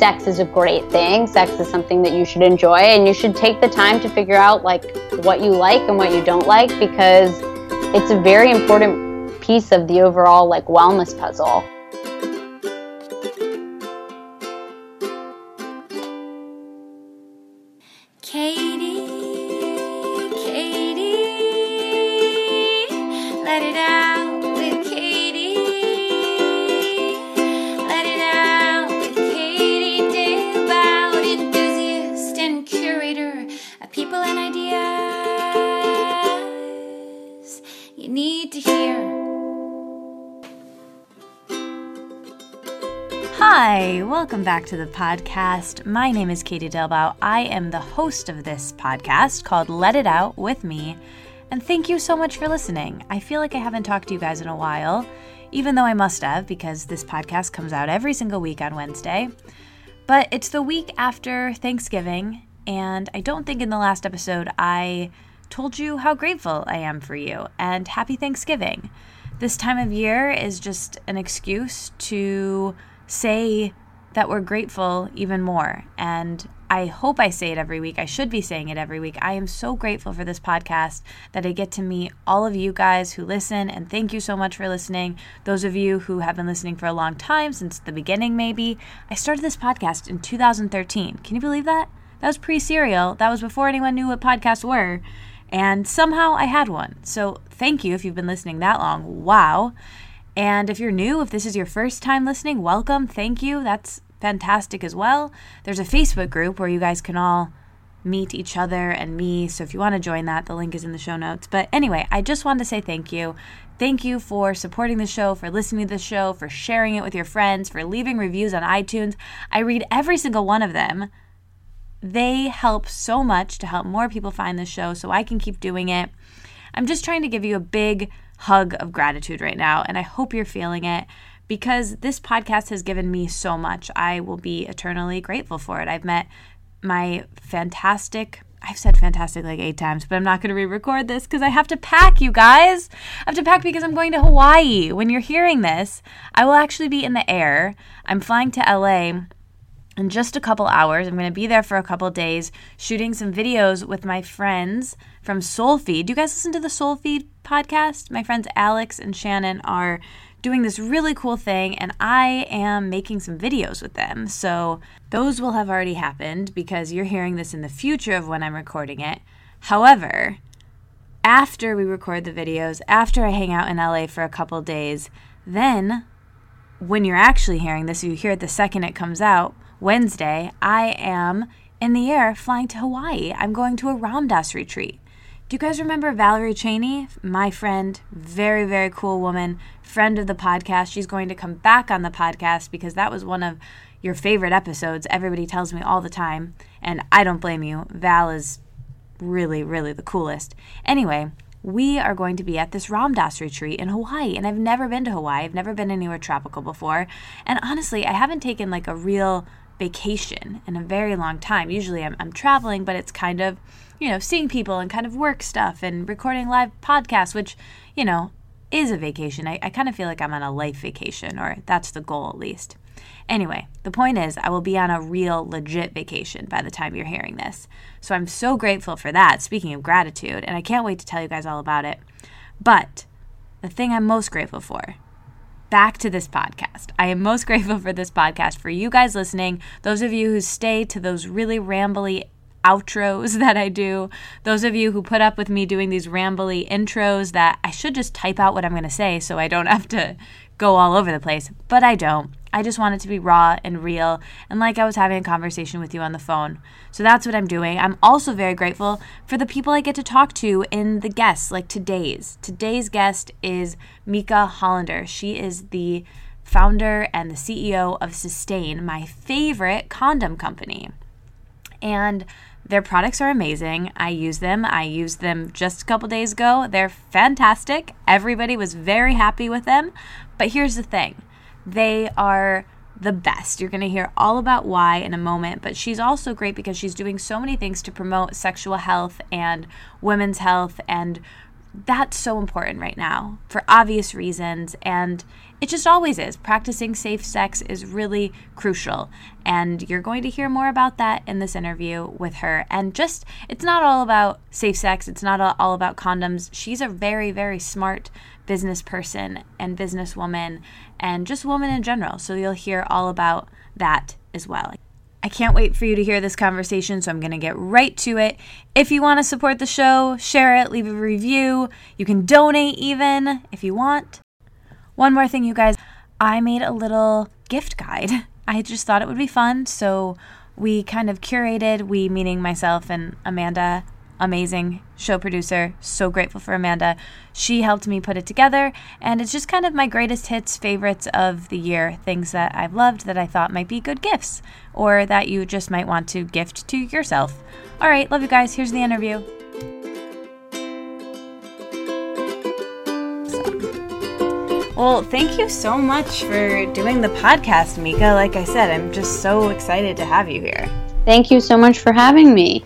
sex is a great thing. Sex is something that you should enjoy, and you should take the time to figure out like what you like and what you don't like because it's a very important piece of the overall like wellness puzzle. Welcome back to the podcast. My name is Katie Dalebout. I am the host of this podcast called Let It Out with me. And thank you so much for listening. I feel like I haven't talked to you guys in a while, even though I must have because this podcast comes out every single week on Wednesday. But it's the week after Thanksgiving, and I don't think in the last episode I told you how grateful I am for you and happy Thanksgiving. This time of year is just an excuse to say that we're grateful even more. And I hope I say it every week. I should be saying it every week. I am so grateful for this podcast that I get to meet all of you guys who listen. And thank you so much for listening. Those of you who have been listening for a long time, since the beginning, maybe. I started this podcast in 2013. Can you believe that? That was pre serial. That was before anyone knew what podcasts were. And somehow I had one. So thank you if you've been listening that long. Wow. And if you're new, if this is your first time listening, welcome. Thank you. That's fantastic as well. There's a Facebook group where you guys can all meet each other and me. So if you want to join that, the link is in the show notes. But anyway, I just wanted to say thank you. Thank you for supporting the show, for listening to the show, for sharing it with your friends, for leaving reviews on iTunes. I read every single one of them. They help so much to help more people find the show so I can keep doing it. I'm just trying to give you a big hug of gratitude right now, and I hope you're feeling it because this podcast has given me so much. I will be eternally grateful for it. I've met my fantastic I've said fantastic like eight times, but I'm not going to re record this because I have to pack, you guys. I have to pack because I'm going to Hawaii. When you're hearing this, I will actually be in the air. I'm flying to LA in just a couple hours. I'm going to be there for a couple days shooting some videos with my friends from Soulfeed. Do you guys listen to the Soulfeed podcast? My friends Alex and Shannon are doing this really cool thing, and I am making some videos with them. So those will have already happened because you're hearing this in the future of when I'm recording it. However, after we record the videos, after I hang out in LA for a couple days, then when you're actually hearing this, you hear it the second it comes out, Wednesday, I am in the air flying to Hawaii. I'm going to a Ram Dass retreat. Do you guys remember Valerie Cheney, my friend, very, very cool woman, friend of the podcast? She's going to come back on the podcast because that was one of your favorite episodes. Everybody tells me all the time, and I don't blame you. Val is really, really the coolest. Anyway, we are going to be at this Ram Dass retreat in Hawaii, and I've never been to Hawaii. I've never been anywhere tropical before, and honestly, I haven't taken like a real vacation in a very long time. Usually I'm, I'm traveling, but it's kind of, you know, seeing people and kind of work stuff and recording live podcasts, which, you know, is a vacation. I, I kind of feel like I'm on a life vacation, or that's the goal at least. Anyway, the point is, I will be on a real, legit vacation by the time you're hearing this. So I'm so grateful for that, speaking of gratitude, and I can't wait to tell you guys all about it. But the thing I'm most grateful for back to this podcast. I am most grateful for this podcast, for you guys listening, those of you who stay to those really rambly outros that I do, those of you who put up with me doing these rambly intros that I should just type out what I'm going to say so I don't have to go all over the place, but I don't. I just want it to be raw and real and like I was having a conversation with you on the phone. So that's what I'm doing. I'm also very grateful for the people I get to talk to in the guests, like today's. Today's guest is Meika Hollender. She is the founder and the CEO of Sustain, my favorite condom company. And their products are amazing. I use them. I used them just a couple days ago. They're fantastic. Everybody was very happy with them. But here's the thing they are the best. You're going to hear all about why in a moment, but she's also great because she's doing so many things to promote sexual health and women's health and that's so important right now for obvious reasons. And it just always is. Practicing safe sex is really crucial. And you're going to hear more about that in this interview with her. And just, it's not all about safe sex, it's not all about condoms. She's a very, very smart business person and businesswoman and just woman in general. So you'll hear all about that as well. I can't wait for you to hear this conversation, so I'm going to get right to it. If you want to support the show, share it, leave a review. You can donate even if you want. One more thing, you guys, I made a little gift guide. I just thought it would be fun, so we kind of curated, we meaning myself and Amanda, amazing show producer. So grateful for Amanda. She helped me put it together, and it's just kind of my greatest hits, favorites of the year, things that I've loved that I thought might be good gifts, or that you just might want to gift to yourself. All right, love you guys. Here's the interview. Well, thank you so much for doing the podcast, Meika. Like I said, I'm just so excited to have you here. Thank you so much for having me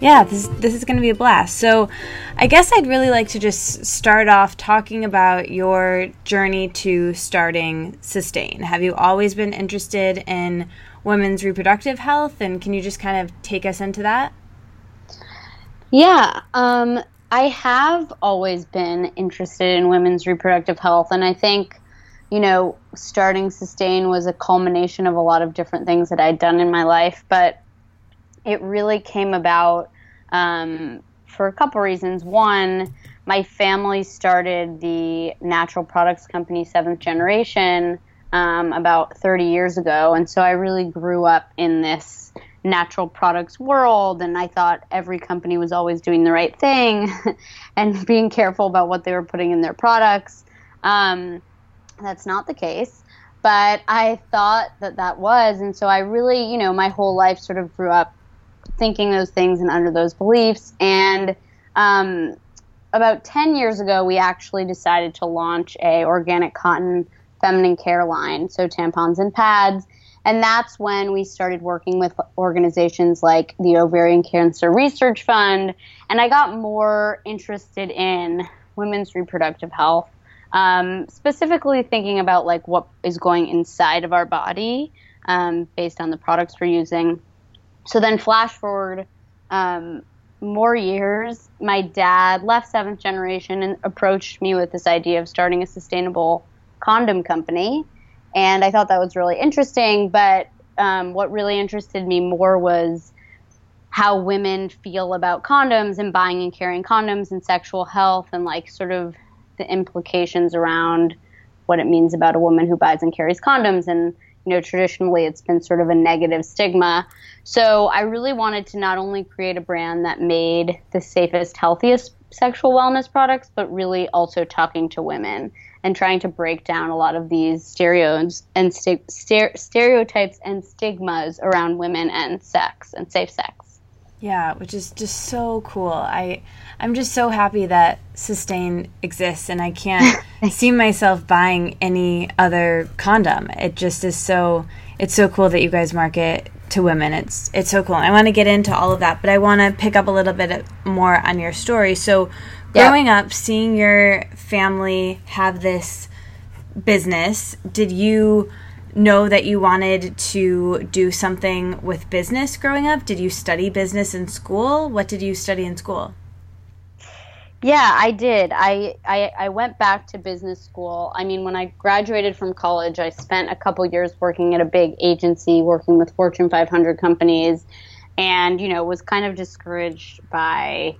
yeah, this this is going to be a blast. So, I guess I'd really like to just start off talking about your journey to starting Sustain. Have you always been interested in women's reproductive health, and can you just kind of take us into that? Yeah, um, I have always been interested in women's reproductive health, and I think, you know, starting Sustain was a culmination of a lot of different things that I'd done in my life, but it really came about um, for a couple reasons. One, my family started the natural products company Seventh Generation um, about 30 years ago, and so I really grew up in this natural products world and I thought every company was always doing the right thing and being careful about what they were putting in their products. Um, that's not the case, but I thought that that was, and so I really, you know, my whole life sort of grew up thinking those things and under those beliefs. And um, about 10 years ago, we actually decided to launch a organic cotton feminine care line, so tampons and pads. And that's when we started working with organizations like the Ovarian Cancer Research Fund. And I got more interested in women's reproductive health, um, specifically thinking about like what is going inside of our body um, based on the products we're using. So then, flash forward um, more years, my dad left Seventh Generation and approached me with this idea of starting a sustainable condom company. And I thought that was really interesting. But um, what really interested me more was how women feel about condoms and buying and carrying condoms and sexual health and like sort of the implications around what it means about a woman who buys and carries condoms and you know, traditionally it's been sort of a negative stigma. So I really wanted to not only create a brand that made the safest, healthiest sexual wellness products, but really also talking to women and trying to break down a lot of these stereos and st- stereotypes and stigmas around women and sex and safe sex. Yeah, which is just so cool. I I'm just so happy that Sustain exists and I can't see myself buying any other condom. It just is so it's so cool that you guys market to women. It's it's so cool. I want to get into all of that, but I want to pick up a little bit more on your story. So, growing up, seeing your family have this business, did you know that you wanted to do something with business growing up? Did you study business in school? What did you study in school? Yeah, I did. I, I, I went back to business school. I mean, when I graduated from college, I spent a couple years working at a big agency, working with Fortune 500 companies, and you know was kind of discouraged by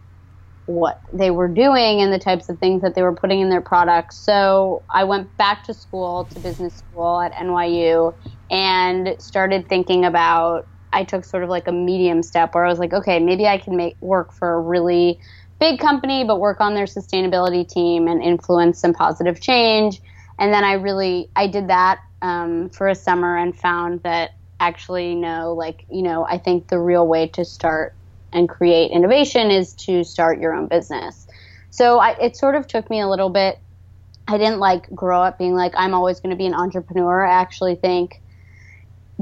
what they were doing and the types of things that they were putting in their products. So I went back to school, to business school at NYU, and started thinking about. I took sort of like a medium step where I was like, okay, maybe I can make work for a really big company, but work on their sustainability team and influence some positive change. And then I really I did that um, for a summer and found that actually no, like you know, I think the real way to start and create innovation is to start your own business. So I, it sort of took me a little bit. I didn't like grow up being like, I'm always going to be an entrepreneur. I actually think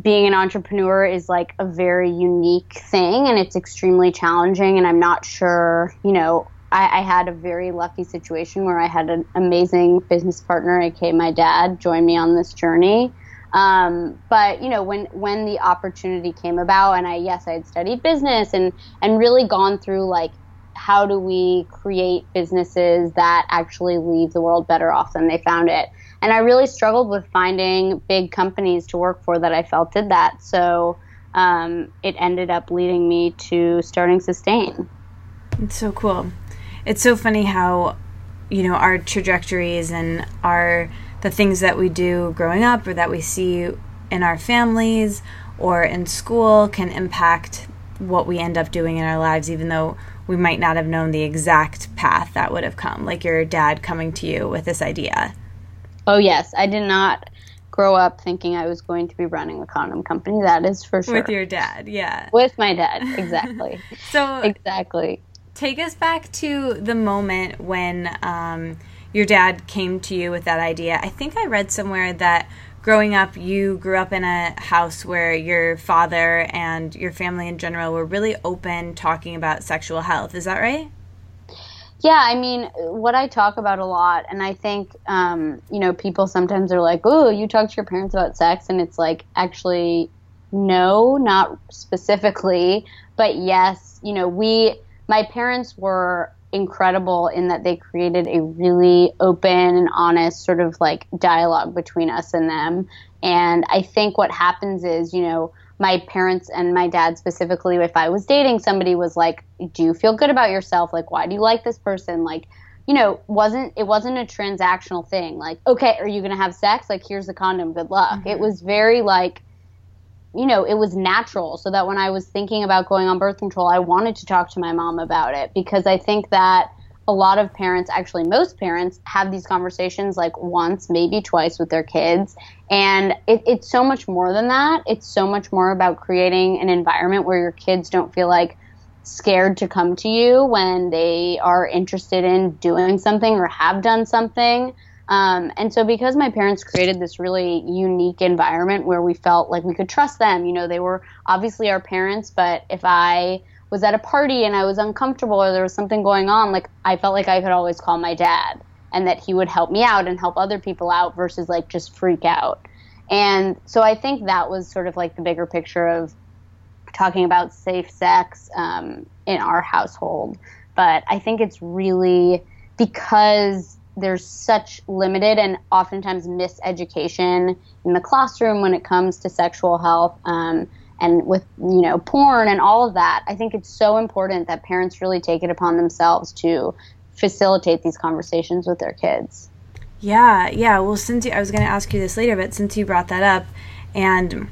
being an entrepreneur is like a very unique thing and it's extremely challenging. And I'm not sure, you know, I, I, had a very lucky situation where I had an amazing business partner, aka my dad, join me on this journey. Um, but you know, when when the opportunity came about, and I yes, I had studied business and and really gone through like how do we create businesses that actually leave the world better off than they found it. And I really struggled with finding big companies to work for that I felt did that. So um, it ended up leading me to starting Sustain. It's so cool. It's so funny how, you know, our trajectories and our the things that we do growing up or that we see in our families or in school can impact what we end up doing in our lives, even though we might not have known the exact path that would have come, like your dad coming to you with this idea. Oh, yes. I did not grow up thinking I was going to be running a condom company. That is for sure. With your dad, yeah. With my dad, exactly. so, exactly. Take us back to the moment when um, your dad came to you with that idea. I think I read somewhere that growing up, you grew up in a house where your father and your family in general were really open talking about sexual health. Is that right? Yeah, I mean, what I talk about a lot, and I think, um, you know, people sometimes are like, oh, you talk to your parents about sex, and it's like, actually, no, not specifically, but yes, you know, we, my parents were incredible in that they created a really open and honest sort of like dialogue between us and them. And I think what happens is, you know, my parents and my dad specifically, if I was dating somebody, was like, "Do you feel good about yourself? Like, why do you like this person? Like, you know, wasn't it wasn't a transactional thing. Like, okay, are you gonna have sex? Like, here's the condom. Good luck. Mm-hmm. It was very like you know, it was natural so that when I was thinking about going on birth control, I wanted to talk to my mom about it because I think that a lot of parents, actually most parents, have these conversations like once, maybe twice with their kids. And it, it's so much more than that. It's so much more about creating an environment where your kids don't feel like scared to come to you when they are interested in doing something or have done something. Um, and so, because my parents created this really unique environment where we felt like we could trust them, you know, they were obviously our parents, but if I was at a party and I was uncomfortable or there was something going on, like I felt like I could always call my dad and that he would help me out and help other people out versus like just freak out. And so, I think that was sort of like the bigger picture of talking about safe sex um, in our household. But I think it's really because there's such limited and oftentimes miseducation in the classroom when it comes to sexual health um, and with you know porn and all of that i think it's so important that parents really take it upon themselves to facilitate these conversations with their kids. Yeah yeah. Well since you, i was going to ask you this later but since you brought that up and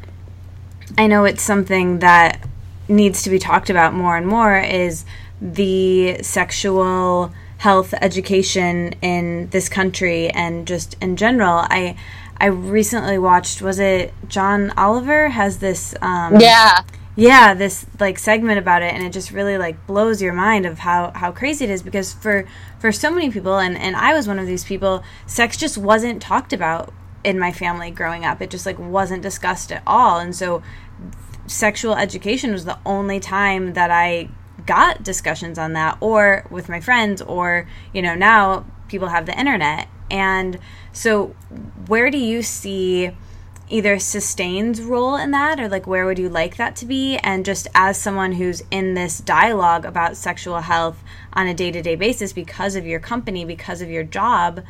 i know it's something that needs to be talked about more and more is the sexual health education in this country and just in general. I I recently watched was it John Oliver has this um, yeah. Yeah this like segment about it and it just really like blows your mind of how how crazy it is because for for so many people and and I was one of these people sex just wasn't talked about in my family growing up. It just like wasn't discussed at all. And so sexual education was the only time that I got discussions on that or with my friends or you know now people have the internet. And so where do you see either sustain's role in that or like where would you like that to be? And just as someone who's in this dialogue about sexual health on a day-to-day basis because of your company because of your job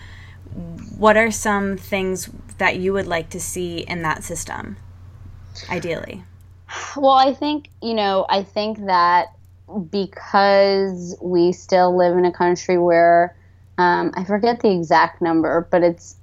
what are some things that you would like to see in that system ideally? Well i think you know i think that because we still live in a country where um, I forget the exact number, but it's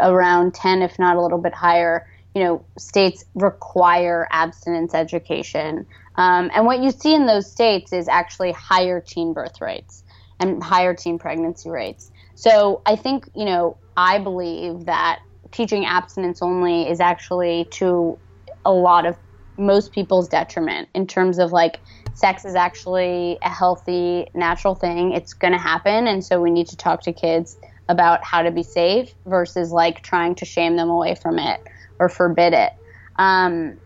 around 10, if not a little bit higher. You know, states require abstinence education. Um, and what you see in those states is actually higher teen birth rates and higher teen pregnancy rates. So I think, you know, I believe that teaching abstinence only is actually to a lot of most people's detriment in terms of like sex is actually a healthy, natural thing. It's going to happen. And so we need to talk to kids about how to be safe versus like trying to shame them away from it or forbid it. Um,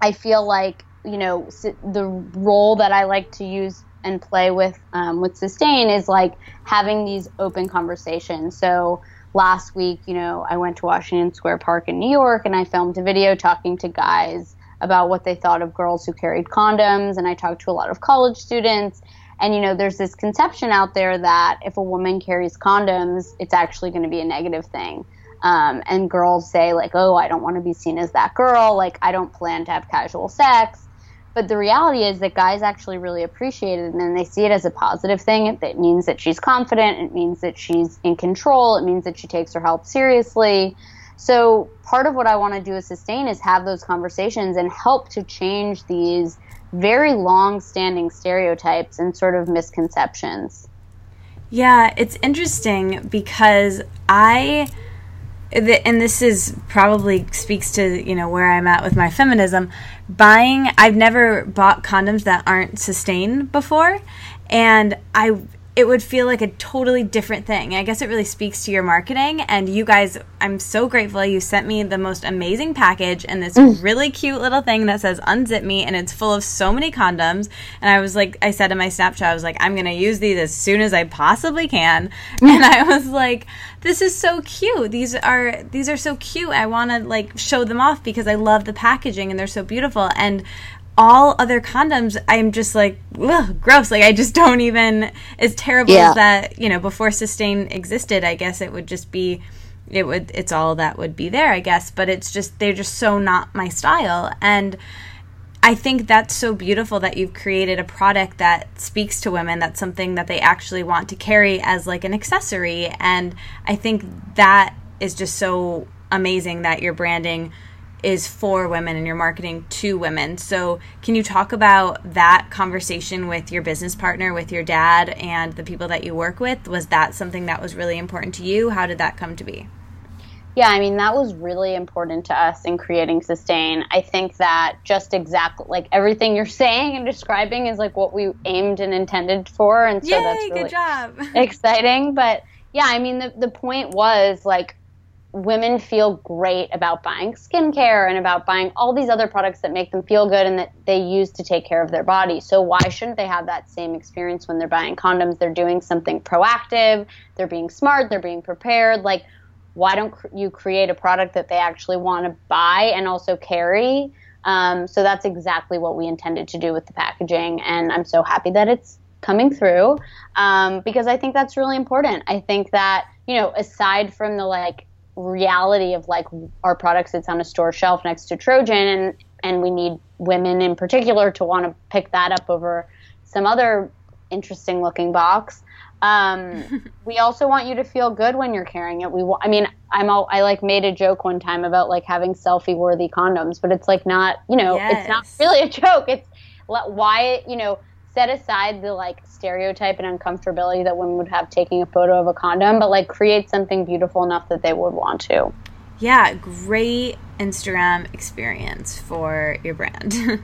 I feel like, you know, the role that I like to use and play with um, with sustain is like having these open conversations. So last week, you know, I went to Washington Square Park in New York and I filmed a video talking to guys about what they thought of girls who carried condoms, and I talked to a lot of college students. And you know, there's this conception out there that if a woman carries condoms, it's actually going to be a negative thing. Um, and girls say like, "Oh, I don't want to be seen as that girl. Like, I don't plan to have casual sex." But the reality is that guys actually really appreciate it and they see it as a positive thing. It, it means that she's confident. It means that she's in control. It means that she takes her health seriously. So part of what I want to do as sustain is have those conversations and help to change these very long standing stereotypes and sort of misconceptions. Yeah, it's interesting because I and this is probably speaks to you know where I'm at with my feminism. Buying, I've never bought condoms that aren't sustained before, and I it would feel like a totally different thing. I guess it really speaks to your marketing. And you guys, I'm so grateful you sent me the most amazing package and this mm. really cute little thing that says unzip me and it's full of so many condoms. And I was like, I said in my Snapchat, I was like, I'm going to use these as soon as I possibly can. and I was like, this is so cute. These are, these are so cute. I want to like show them off because I love the packaging and they're so beautiful. And all other condoms i'm just like ugh, gross. Like i just don't even as terrible yeah. as that you know before sustain existed i guess it would just be it would it's all that would be there i guess. But it's just they're just so not my style. And i think that's so beautiful that you've created a product that speaks to women. That's something that they actually want to carry as like an accessory. And i think that is just so amazing that you're branding is for women and you're marketing to women. So, can you talk about that conversation with your business partner, with your dad, and the people that you work with? Was that something that was really important to you? How did that come to be? Yeah, I mean, that was really important to us in creating Sustain. I think that just exactly like everything you're saying and describing is like what we aimed and intended for. And so Yay, that's really good job. exciting. But yeah, I mean, the, the point was like women feel great about buying skincare and about buying all these other products that make them feel good and that they use to take care of their body. So why shouldn't they have that same experience when they're buying condoms? They're doing something proactive, they're being smart, they're being prepared. Like why don't you create a product that they actually want to buy and also carry? Um, so that's exactly what we intended to do with the packaging, and I'm so happy that it's coming through um, because I think that's really important. I think that you know, aside from the like reality of like our product sits on a store shelf next to Trojan, and and we need women in particular to want to pick that up over some other interesting looking box. Um, we also want you to feel good when you're carrying it. We, I mean, I'm all, I like made a joke one time about like having selfie worthy condoms, but it's like not, you know, yes. it's not really a joke. It's why, you know, set aside the like stereotype and uncomfortability that women would have taking a photo of a condom, but like create something beautiful enough that they would want to. Yeah, great Instagram experience for your brand. and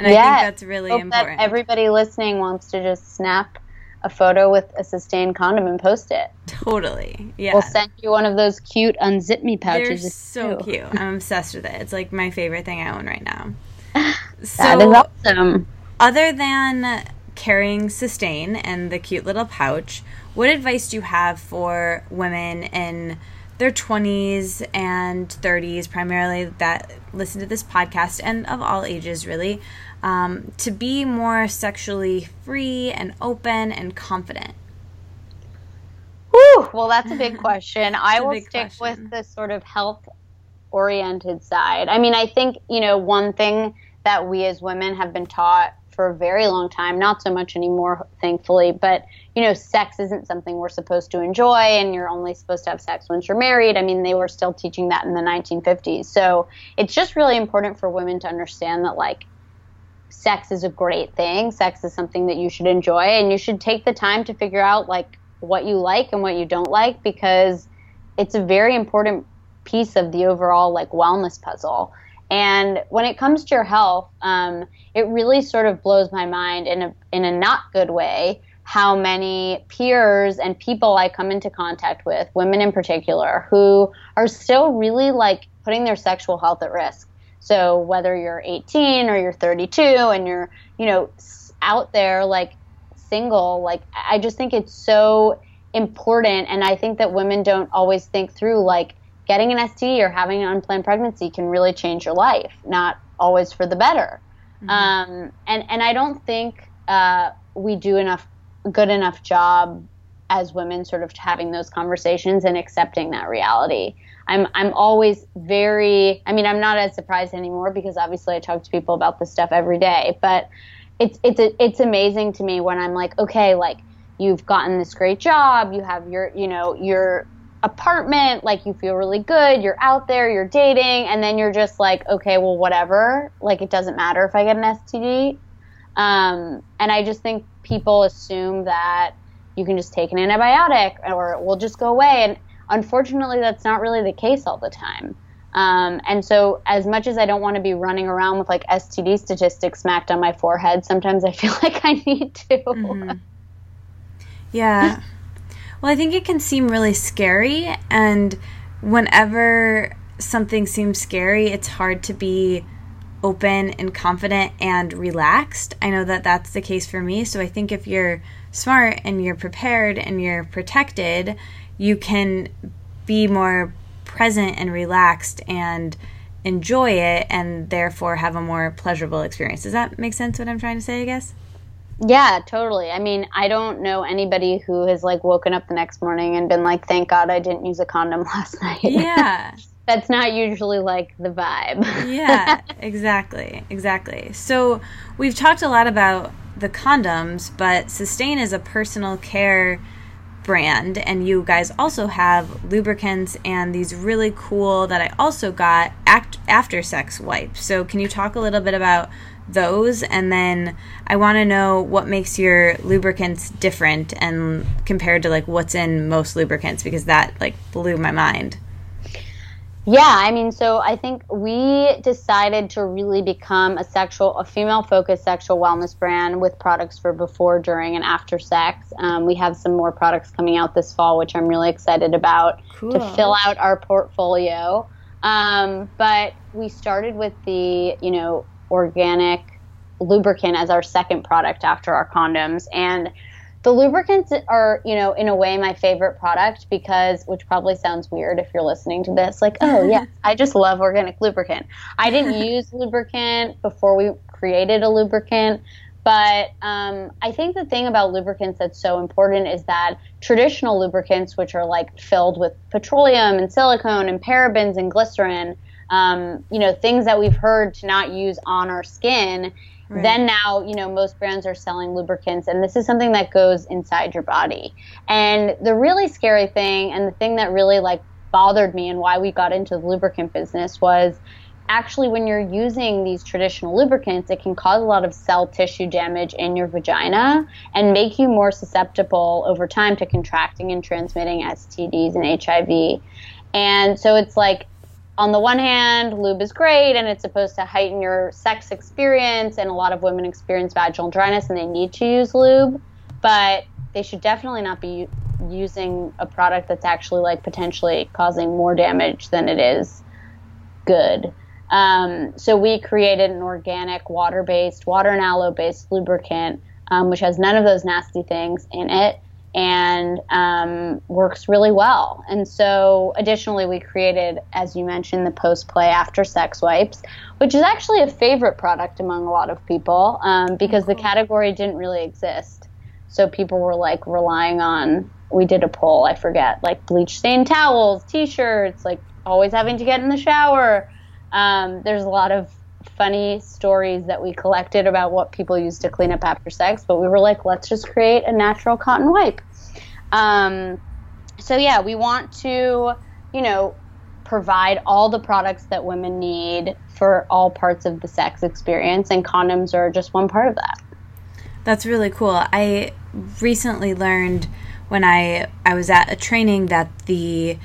I think that's really Hope important. That everybody listening wants to just snap a photo with a sustained condom and post it. Totally. Yeah. We'll send you one of those cute unzip me pouches. They're so too. cute. I'm obsessed with it. It's like my favorite thing I own right now. so, that is awesome other than carrying sustain and the cute little pouch, what advice do you have for women in their 20s and 30s, primarily that listen to this podcast and of all ages, really, um, to be more sexually free and open and confident? Whew, well, that's a big question. I will stick question. with the sort of health oriented side. I mean, I think, you know, one thing that we as women have been taught for a very long time, not so much anymore, thankfully. But, you know, sex isn't something we're supposed to enjoy, and you're only supposed to have sex once you're married. I mean, they were still teaching that in the 1950s. So it's just really important for women to understand that, like, sex is a great thing. Sex is something that you should enjoy, and you should take the time to figure out, like, what you like and what you don't like because it's a very important piece of the overall, like, wellness puzzle. And when it comes to your health, um, it really sort of blows my mind in a in a not good way how many peers and people I come into contact with, women in particular, who are still really like putting their sexual health at risk. So whether you're 18 or you're 32 and you're, you know, out there like single, like I just think it's so important and I think that women don't always think through like getting an STD or having an unplanned pregnancy can really change your life, not always for the better. Mm-hmm. Um, and and I don't think uh, we do enough good enough job as women sort of having those conversations and accepting that reality. I'm I'm always very I mean I'm not as surprised anymore because obviously I talk to people about this stuff every day, but it's it's a, it's amazing to me when I'm like okay like you've gotten this great job, you have your you know your apartment, like you feel really good, you're out there, you're dating, and then you're just like okay well whatever, like it doesn't matter if I get an STD. Um, and I just think people assume that you can just take an antibiotic or it will just go away. And unfortunately, that's not really the case all the time. Um, and so, as much as I don't want to be running around with like STD statistics smacked on my forehead, sometimes I feel like I need to. Mm-hmm. Yeah. well, I think it can seem really scary. And whenever something seems scary, it's hard to be open and confident and relaxed. I know that that's the case for me. So I think if you're smart and you're prepared and you're protected, you can be more present and relaxed and enjoy it and therefore have a more pleasurable experience. Does that make sense what I'm trying to say, I guess? Yeah, totally. I mean, I don't know anybody who has like woken up the next morning and been like, "Thank God I didn't use a condom last night." Yeah. That's not usually like the vibe. yeah, exactly. Exactly. So, we've talked a lot about the condoms, but Sustain is a personal care brand and you guys also have lubricants and these really cool that I also got act, after sex wipes. So can you talk a little bit about those and then I want to know what makes your lubricants different and compared to like what's in most lubricants because that like blew my mind. Yeah, I mean, so I think we decided to really become a sexual, a female focused sexual wellness brand with products for before, during, and after sex. Um, we have some more products coming out this fall, which I'm really excited about cool. to fill out our portfolio. Um, but we started with the, you know, organic lubricant as our second product after our condoms. And the lubricants are, you know, in a way my favorite product because, which probably sounds weird if you're listening to this, like, oh, yeah, I just love organic lubricant. I didn't use lubricant before we created a lubricant. But um, I think the thing about lubricants that's so important is that traditional lubricants, which are like filled with petroleum and silicone and parabens and glycerin, um, you know, things that we've heard to not use on our skin, Right. Then now, you know, most brands are selling lubricants, and this is something that goes inside your body. And the really scary thing, and the thing that really like bothered me, and why we got into the lubricant business was actually when you're using these traditional lubricants, it can cause a lot of cell tissue damage in your vagina and make you more susceptible over time to contracting and transmitting STDs and HIV. And so it's like on the one hand, lube is great and it's supposed to heighten your sex experience, and a lot of women experience vaginal dryness and they need to use lube, but they should definitely not be using a product that's actually like potentially causing more damage than it is good. Um, so we created an organic water-based, water and aloe-based lubricant, um, which has none of those nasty things in it and um, works really well. And so, additionally, we created, as you mentioned, the post play after sex wipes, which is actually a favorite product among a lot of people um, because the category didn't really exist. So, people were like relying on, we did a poll, I forget, like bleach stained towels, t shirts, like always having to get in the shower. Um, there's a lot of funny stories that we collected about what people used to clean up after sex, but we were like, let's just create a natural cotton wipe. Um, so, yeah, we want to, you know, provide all the products that women need for all parts of the sex experience, and condoms are just one part of that. That's really cool. I recently learned when I I was at a training that the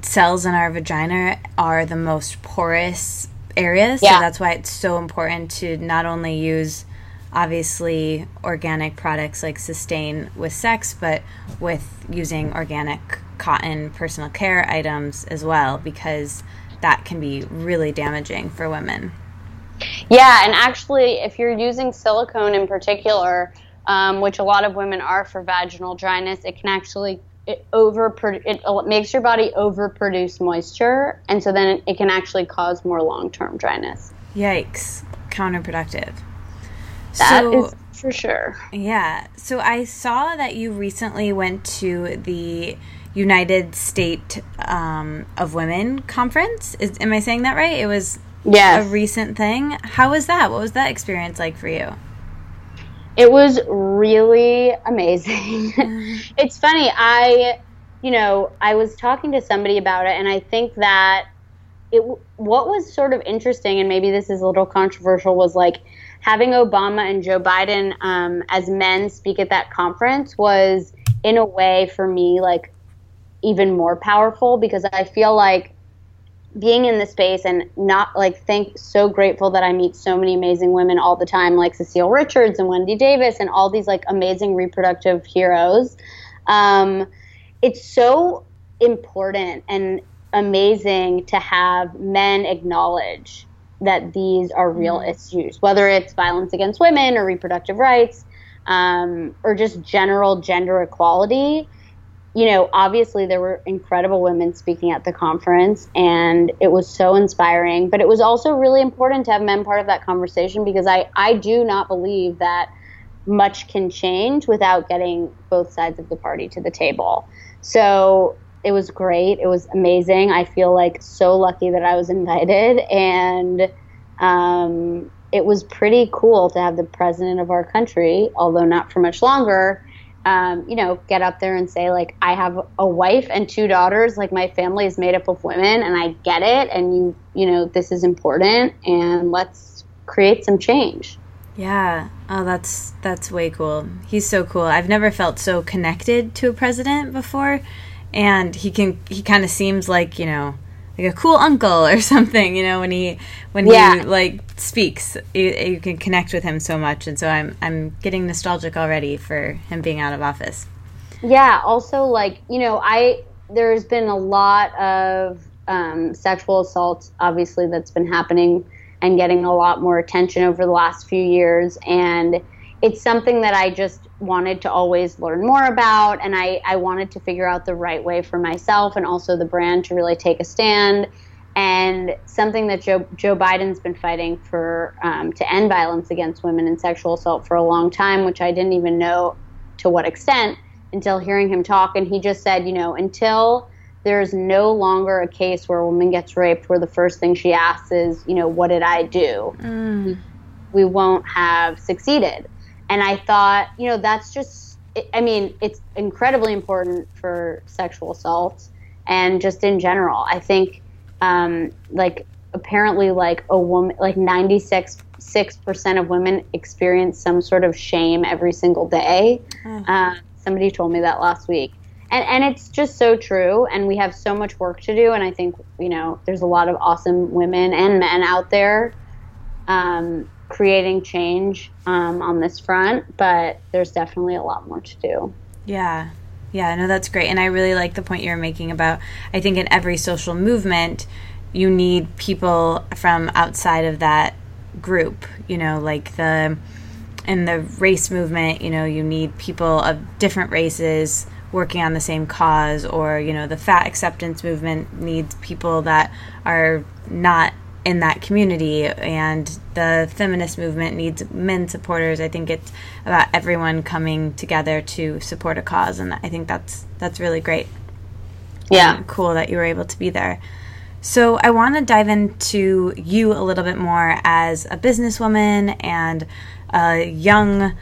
cells in our vagina are the most porous areas. Yeah. So that's why it's so important to not only use obviously organic products like sustain with sex, but with using organic cotton personal care items as well, because that can be really damaging for women. Yeah, and actually, if you're using silicone in particular, um, which a lot of women are for vaginal dryness, it can actually it over it makes your body overproduce moisture, and so then it can actually cause more long term dryness. Yikes! Counterproductive. That so, is for sure. Yeah. So I saw that you recently went to the United State um, of Women conference. Is, am I saying that right? It was yes. a recent thing. How was that? What was that experience like for you? It was really amazing. it's funny. I, you know, I was talking to somebody about it, and I think that it. What was sort of interesting, and maybe this is a little controversial, was like having Obama and Joe Biden um, as men speak at that conference was, in a way, for me, like even more powerful because I feel like being in the space and not like thank so grateful that I meet so many amazing women all the time, like Cecile Richards and Wendy Davis and all these like amazing reproductive heroes. Um, it's so important and amazing to have men acknowledge that these are real mm-hmm. issues, whether it's violence against women or reproductive rights um, or just general gender equality you know, obviously there were incredible women speaking at the conference and it was so inspiring, but it was also really important to have men part of that conversation because I, I do not believe that much can change without getting both sides of the party to the table. So it was great. It was amazing. I feel like so lucky that I was invited and um, it was pretty cool to have the president of our country, although not for much longer, um, you know, get up there and say, like, I have a wife and two daughters. Like, my family is made up of women, and I get it. And you, you know, this is important, and let's create some change. Yeah. Oh, that's that's way cool. He's so cool. I've never felt so connected to a president before, and he can he kind of seems like you know like a cool uncle or something you know when he when yeah. he like speaks you, you, can connect with him so much. And so i'm i'm getting nostalgic already for him being out of office. Yeah also like you know i there's been a lot of um, sexual assault obviously that's been happening and getting a lot more attention over the last few years. And it's something that i just wanted to always learn more about and I, I wanted to figure out the right way for myself and also the brand to really take a stand and something that Joe, Joe Biden's been fighting for um, to end violence against women and sexual assault for a long time, which I didn't even know to what extent until hearing him talk. And he just said, you know, until there's no longer a case where a woman gets raped where the first thing she asks is, you know, what did I do? Mm. We won't have succeeded. And I thought, you know, that's just, I mean, it's incredibly important for sexual assault and just in general. I think, um, like, apparently, like, a woman, like 96 6% of women experience some sort of shame every single day. Mm-hmm. Uh, somebody told me that last week. And, and it's just so true. And we have so much work to do. And I think, you know, there's a lot of awesome women and men out there um, creating change um, on this front, but there's definitely a lot more to do. Yeah. Yeah, no, that's great. And I really like the point you're making about I think in every social movement, you need people from outside of that group, you know, like the in the race movement, you know, you need people of different races working on the same cause or, you know, the fat acceptance movement needs people that are not in that community and the feminist movement needs men supporters. I think it's about everyone coming together to support a cause and i think that's that's really great. Yeah. and cool that you were able to be there. So i want to dive into you a little bit more as a businesswoman and a young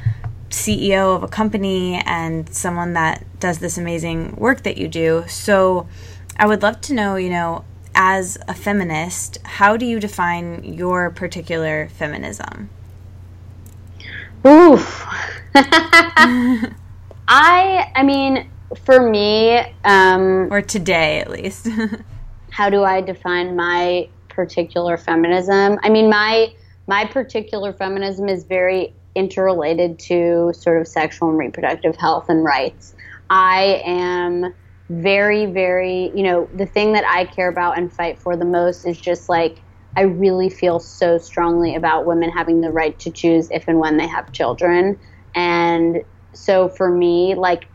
ceo of a company and someone that does this amazing work that you do. So i would love to know you know as a feminist, how do you define your particular feminism? Oof. I I mean, for me, um, or today at least. how do I define my particular feminism? I mean, my my particular feminism is very interrelated to sort of sexual and reproductive health and rights. I am very, very, you know, the thing that I care about and fight for the most is just like, I really feel so strongly about women having the right to choose if and when they have children. And so for me, like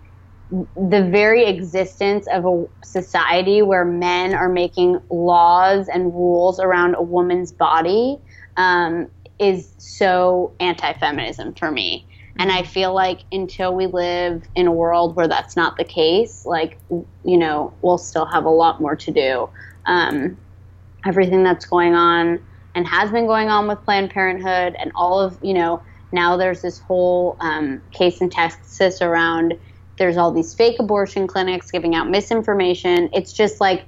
the very existence of a society where men are making laws and rules around a woman's body um, is so anti-feminism for me and i feel like until we live in a world where that's not the case like you know we'll still have a lot more to do um, everything that's going on and has been going on with planned parenthood and all of you know now there's this whole um, case in texas around there's all these fake abortion clinics giving out misinformation. It's just like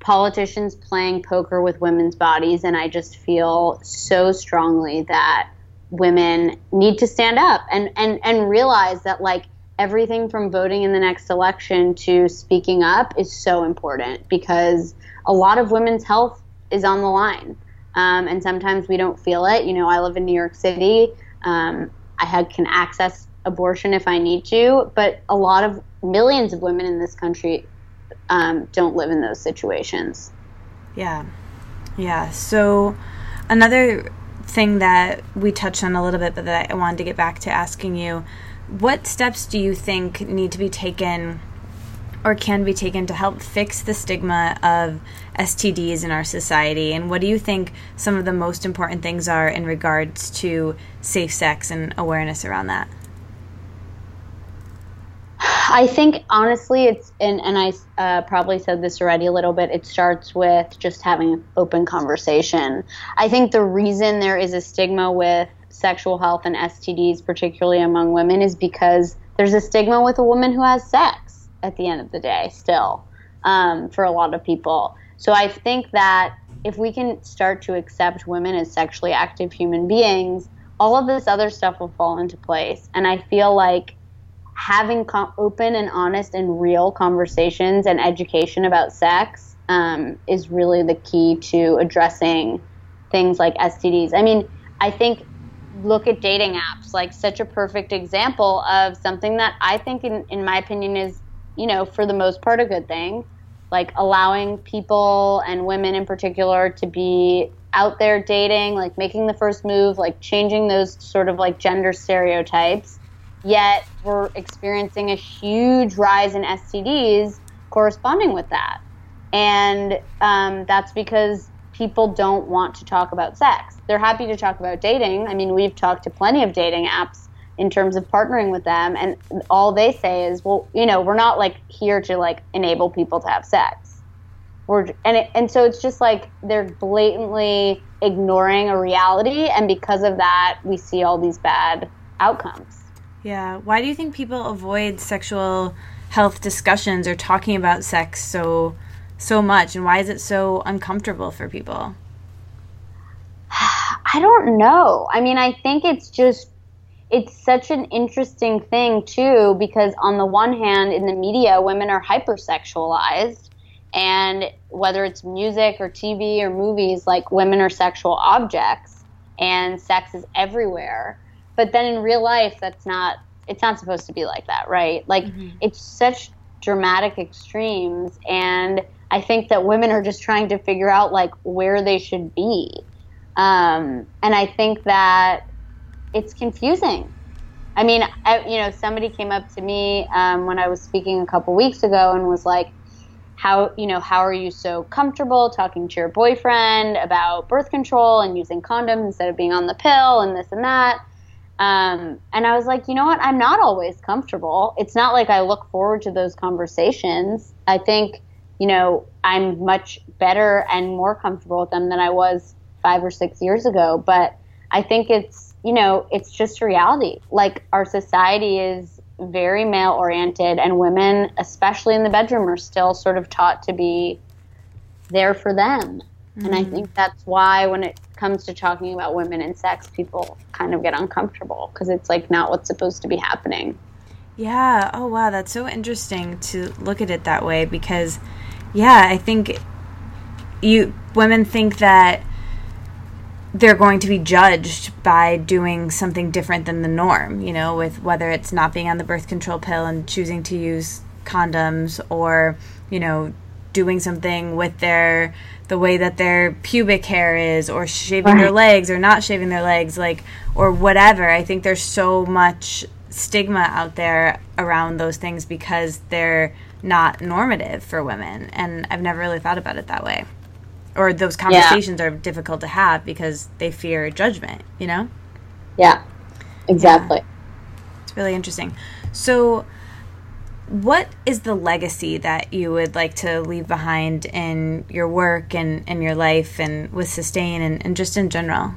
politicians playing poker with women's bodies. And I just feel so strongly that women need to stand up and, and, and realize that, like, everything from voting in the next election to speaking up is so important because a lot of women's health is on the line. Um, and sometimes we don't feel it. You know, I live in New York City. Um, I had, can access abortion if I need to, but a lot of millions of women in this country um, don't live in those situations. Yeah. Yeah. So, another thing that we touched on a little bit, but that I wanted to get back to asking you what steps do you think need to be taken or can be taken to help fix the stigma of STDs in our society? And what do you think some of the most important things are in regards to safe sex and awareness around that? I think honestly, it's and and I uh, probably said this already a little bit. It starts with just having open conversation. I think the reason there is a stigma with sexual health and STDs, particularly among women, is because there's a stigma with a woman who has sex at the end of the day, still, um, for a lot of people. So I think that if we can start to accept women as sexually active human beings, all of this other stuff will fall into place. And I feel like having open and honest and real conversations and education about sex um, is really the key to addressing things like STDs. I mean, I think look at dating apps, like such a perfect example of something that I think, in, in my opinion, is, you know, for the most part, a good thing. Like allowing people and women in particular to be out there dating, like making the first move, like changing those sort of like gender stereotypes Yet we're experiencing a huge rise in STDs corresponding with that. And um, that's because people don't want to talk about sex. They're happy to talk about dating. I mean, we've talked to plenty of dating apps in terms of partnering with them, and all they say is, well, you know, we're not like here to like enable people to have sex. We're, and it, and so it's just like they're blatantly ignoring a reality, and because of that, we see all these bad outcomes. Yeah. Why do you think people avoid sexual health discussions or talking about sex so so much and why is it so uncomfortable for people? I don't know. I mean, I think it's just it's such an interesting thing too because on the one hand in the media women are hypersexualized and whether it's music or TV or movies like women are sexual objects and sex is everywhere but then in real life that's not it's not supposed to be like that right? Like mm-hmm. it's such dramatic extremes and i think that women are just trying to figure out like where they should be. Um, and i think that it's confusing. I mean I, you know somebody came up to me um, when i was speaking a couple weeks ago and was like how you know how are you so comfortable talking to your boyfriend about birth control and using condoms instead of being on the pill and this and that um, and I was like, you know what? I'm not always comfortable. It's not like I look forward to those conversations. I think, you know, I'm much better and more comfortable with them than I was five or six years ago. But I think it's, you know, it's just reality. Like our society is very male oriented, and women, especially in the bedroom, are still sort of taught to be there for them. Mm-hmm. And I mm. think that's why when it comes to talking about women and sex, people kind of get uncomfortable because it's like not what's supposed to be happening. Yeah. Oh, wow. That's so interesting to look at it that way because, yeah, I think you women think that they're going to be judged by doing something different than the norm, you know, with whether it's not being on the birth control pill and choosing to use condoms or, you know, doing something with their the way that their pubic hair is or shaving right. their legs or not shaving their legs like or whatever i think there's so much stigma out there around those things because they're not normative for women. And I've never really thought about it that way. Or those conversations yeah. are difficult to have because they fear judgment, you know? Yeah, exactly. Yeah. It's really interesting. So, what is the legacy that you would like to leave behind in your work and in your life and with Sustain and, and just in general?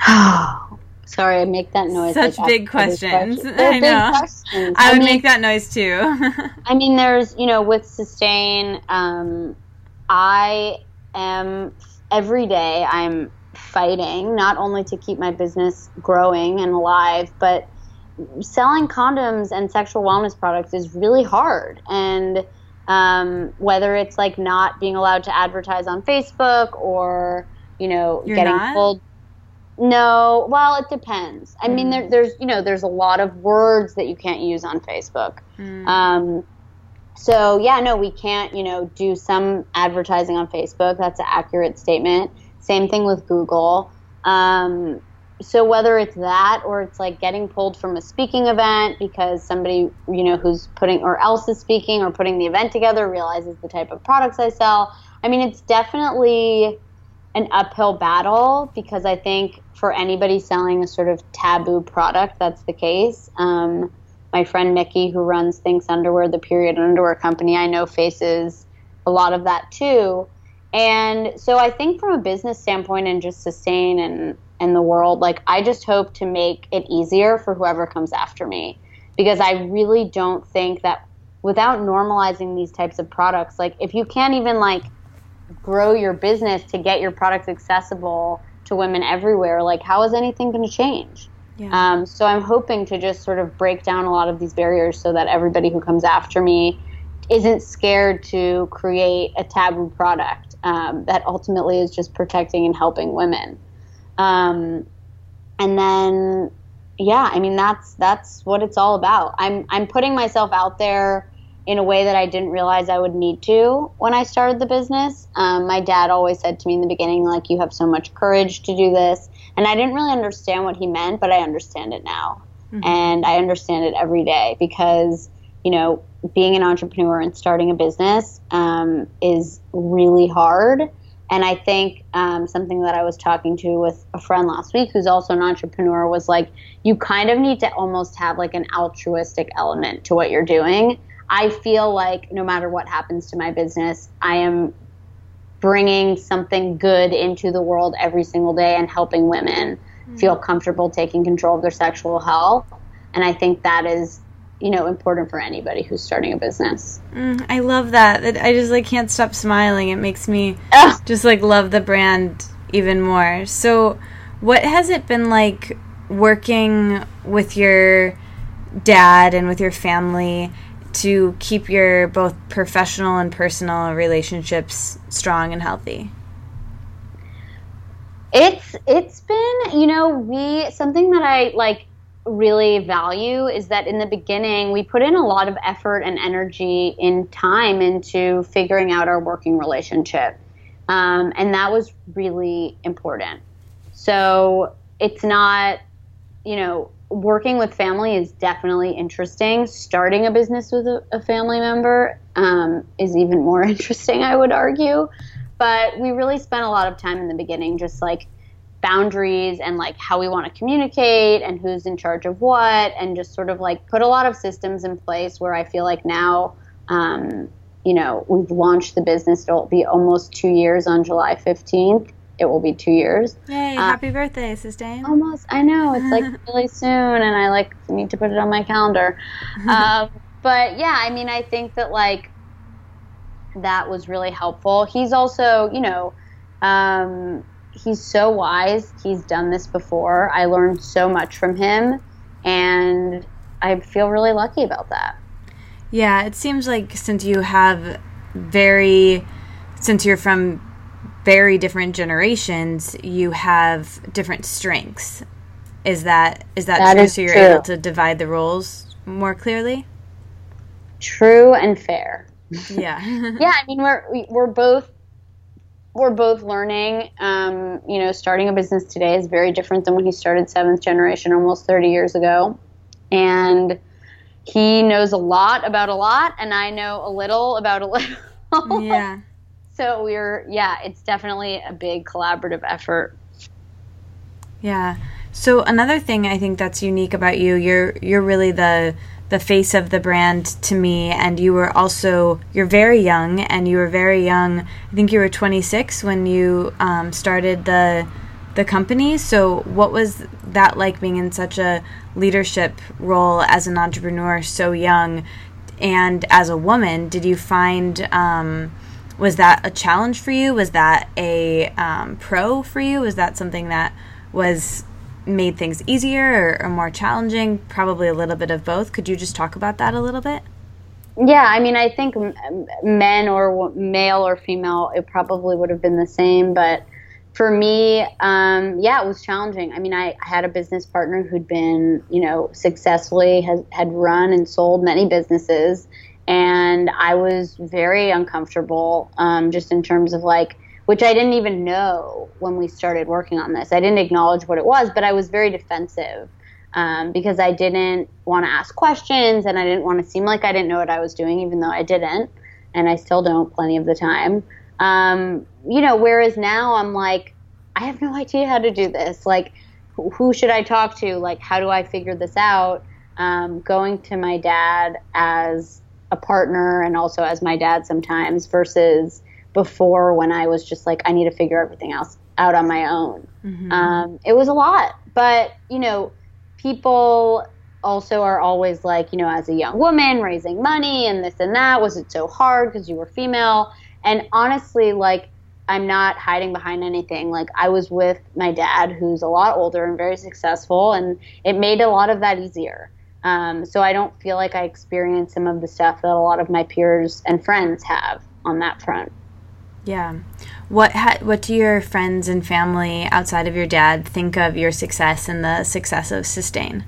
Sorry, I make that noise. Such like big questions. I know. Questions. I, I would mean, make that noise too. I mean, there's, you know, with Sustain, um, I am every day I'm fighting not only to keep my business growing and alive, but selling condoms and sexual wellness products is really hard. And um, whether it's like not being allowed to advertise on Facebook or, you know, You're getting not? pulled. No, well, it depends. I mm. mean, there, there's you know, there's a lot of words that you can't use on Facebook. Mm. Um, so yeah, no, we can't you know do some advertising on Facebook. That's an accurate statement. Same thing with Google. Um, so whether it's that or it's like getting pulled from a speaking event because somebody you know who's putting or else is speaking or putting the event together realizes the type of products I sell. I mean, it's definitely an uphill battle because I think for anybody selling a sort of taboo product, that's the case. Um, my friend Miki, who runs Thinx Underwear, the period underwear company, I know faces a lot of that too. And so I think from a business standpoint and just sustain and in the world. Like, I just hope to make it easier for whoever comes after me because I really don't think that without normalizing these types of products, like, if you can't even like grow your business to get your products accessible to women everywhere, like, how is anything going to change? Yeah. Um, so I'm hoping to just sort of break down a lot of these barriers so that everybody who comes after me isn't scared to create a taboo product um, that ultimately is just protecting and helping women. Um, and then, yeah, I mean that's that's what it's all about. I'm I'm putting myself out there in a way that I didn't realize I would need to when I started the business. Um, my dad always said to me in the beginning, like, you have so much courage to do this. And I didn't really understand what he meant, but I understand it now. Mm-hmm. And I understand it every day because, you know, being an entrepreneur and starting a business um, is really hard. And I think um, something that I was talking to with a friend last week who's also an entrepreneur was like, you kind of need to almost have like an altruistic element to what you're doing. I feel like no matter what happens to my business, I am bringing something good into the world every single day and helping women mm-hmm. feel comfortable taking control of their sexual health. And I think that is you know important for anybody who's starting a business. Mm, I love that. I just like can't stop smiling. It makes me Ugh. just like love the brand even more. So, what has it been like working with your dad and with your family to keep your both professional and personal relationships strong and healthy? It's it's been, you know, we something that I like really value is that in the beginning we put in a lot of effort and energy in time into figuring out our working relationship. Um, and that was really important. So it's not you know working with family is definitely interesting. Starting a business with a, a family member um, is even more interesting i would argue. But we really spent a lot of time in the beginning just like boundaries and like how we want to communicate and who's in charge of what and just sort of like put a lot of systems in place where I feel like now um, you know we've launched the business it'll be almost two years on July 15th it will be two years. Yay, uh, happy birthday Sustain almost I know it's like really soon and I like need to put it on my calendar. Um, but yeah I mean I think that like that was really helpful. He's also you know um, he's so wise. He's done this before. I learned so much from him, and I feel really lucky about that. Yeah, it seems like since you have very, since you're from very different generations, you have different strengths. Is that is that, that true? Is so you're true. able to divide the roles more clearly. True and fair. Yeah. yeah, I mean we're we're both we're both learning. Um, you know, starting a business today is very different than when he started seventh generation almost 30 years ago. And he knows a lot about a lot, and I know a little about a little. Yeah. so we're, yeah, it's definitely a big collaborative effort. Yeah. So another thing I think that's unique about you, you're you're really the the face of the brand to me and you were also you're very young and you were very young i think you were 26 when you um, started the the company. So what was that like being in such a leadership role as an entrepreneur so young? And as a woman did you find um, was that a challenge for you? Was that a um, pro for you? Was that something that was made things easier or, or, more challenging? Probably a little bit of both. Could you just talk about that a little bit? Yeah, I mean, I think men or male or female, it probably would have been the same. But for me, um, yeah, it was challenging. I mean, I, had a business partner who'd been, you know, successfully has, had run and sold many businesses. And I was very uncomfortable um, just in terms of like, which I didn't even know when we started working on this. I didn't acknowledge what it was, but I was very defensive um, because I didn't want to ask questions and I didn't want to seem like I didn't know what I was doing, even though I didn't, and I still don't plenty of the time. Um, you know, whereas now I'm like, I have no idea how to do this. Like, who should I talk to? Like, how do I figure this out? Um, going to my dad as a partner and also as my dad sometimes versus before when I was just like, I need to figure everything else out on my own. Mm-hmm. Um, it was a lot, but you know, people also are always like, you know, as a young woman raising money and this and that, was it so hard because you were female? And honestly, like, I'm not hiding behind anything. Like, I was with my dad, who's a lot older and very successful, and it made a lot of that easier. Um, so I don't feel like I experienced some of the stuff that a lot of my peers and friends have on that front. Yeah. What ha- what do your friends and family outside of your dad think of your success and the success of Sustain?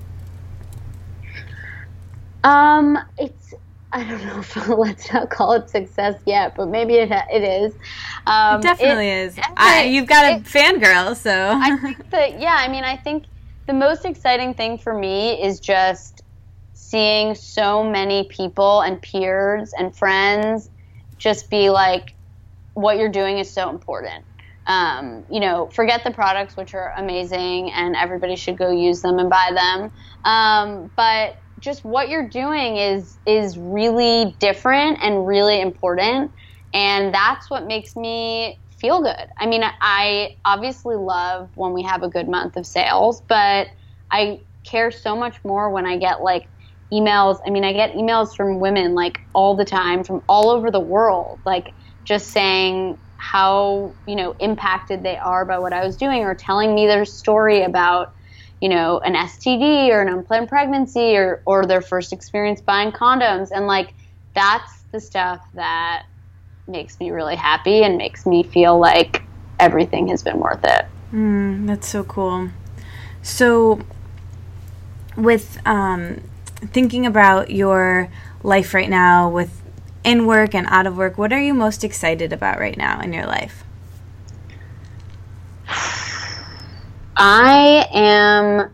Um, it's I don't know if let's not call it success yet, but maybe it it is. Um, it definitely it, is. I, you've got a it, fangirl, so I think that yeah. I mean, I think the most exciting thing for me is just seeing so many people and peers and friends just be like what you're doing is so important. Um, you know, forget the products, which are amazing, and everybody should go use them and buy them. Um, but just what you're doing is is really different and really important, and that's what makes me feel good. I mean, I obviously love when we have a good month of sales, but I care so much more when I get like emails. I mean, I get emails from women like all the time from all over the world, like just saying how you know impacted they are by what I was doing, or telling me their story about you know an STD or an unplanned pregnancy, or or their first experience buying condoms, and like that's the stuff that makes me really happy and makes me feel like everything has been worth it. Mm, that's so cool. So, with um, thinking about your life right now, with in work and out of work, what are you most excited about right now in your life? I am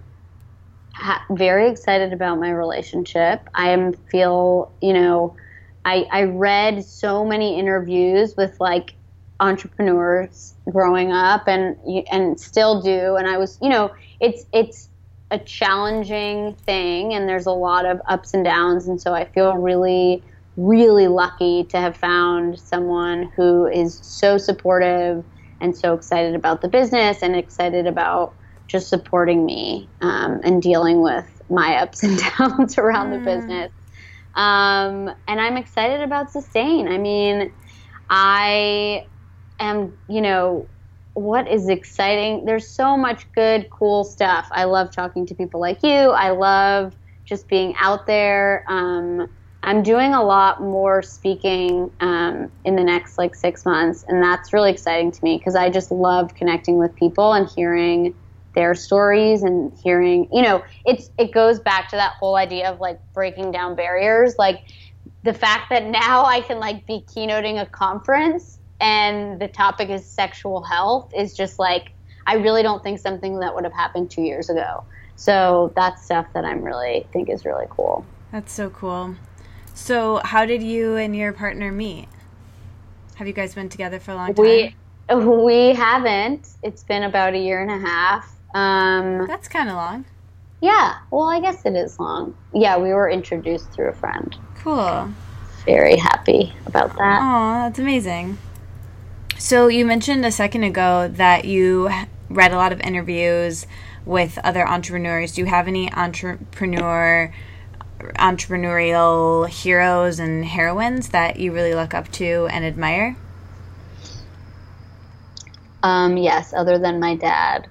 ha- very excited about my relationship. I am feel, you know, I, I read so many interviews with like entrepreneurs growing up and and still do and I was you know it's it's a challenging thing and there's a lot of ups and downs and so I feel really really lucky to have found someone who is so supportive and so excited about the business and excited about just supporting me um, and dealing with my ups and downs around mm. the business. Um, and I'm excited about Sustain. I mean, I am, you know, what is exciting? There's so much good, cool stuff. I love talking to people like you. I love just being out there. Um, I'm doing a lot more speaking um, in the next like six months, and that's really exciting to me because I just love connecting with people and hearing their stories and hearing, you know, it's it goes back to that whole idea of like breaking down barriers, like the fact that now I can like be keynoting a conference and the topic is sexual health is just like I really don't think something that would have happened two years ago. So that's stuff that I'm really think is really cool. That's so cool. So how did you and your partner meet? Have you guys been together for a long time? We we haven't. It's been about a year and a half. Um, That's kind of long. Yeah. Well, I guess it is long. Yeah, we were introduced through a friend. Cool. Very happy about that. Oh, that's amazing. So you mentioned a second ago that you read a lot of interviews with other entrepreneurs. Do you have any entrepreneur entrepreneurial heroes and heroines that you really look up to and admire? Um, yes, other than my dad,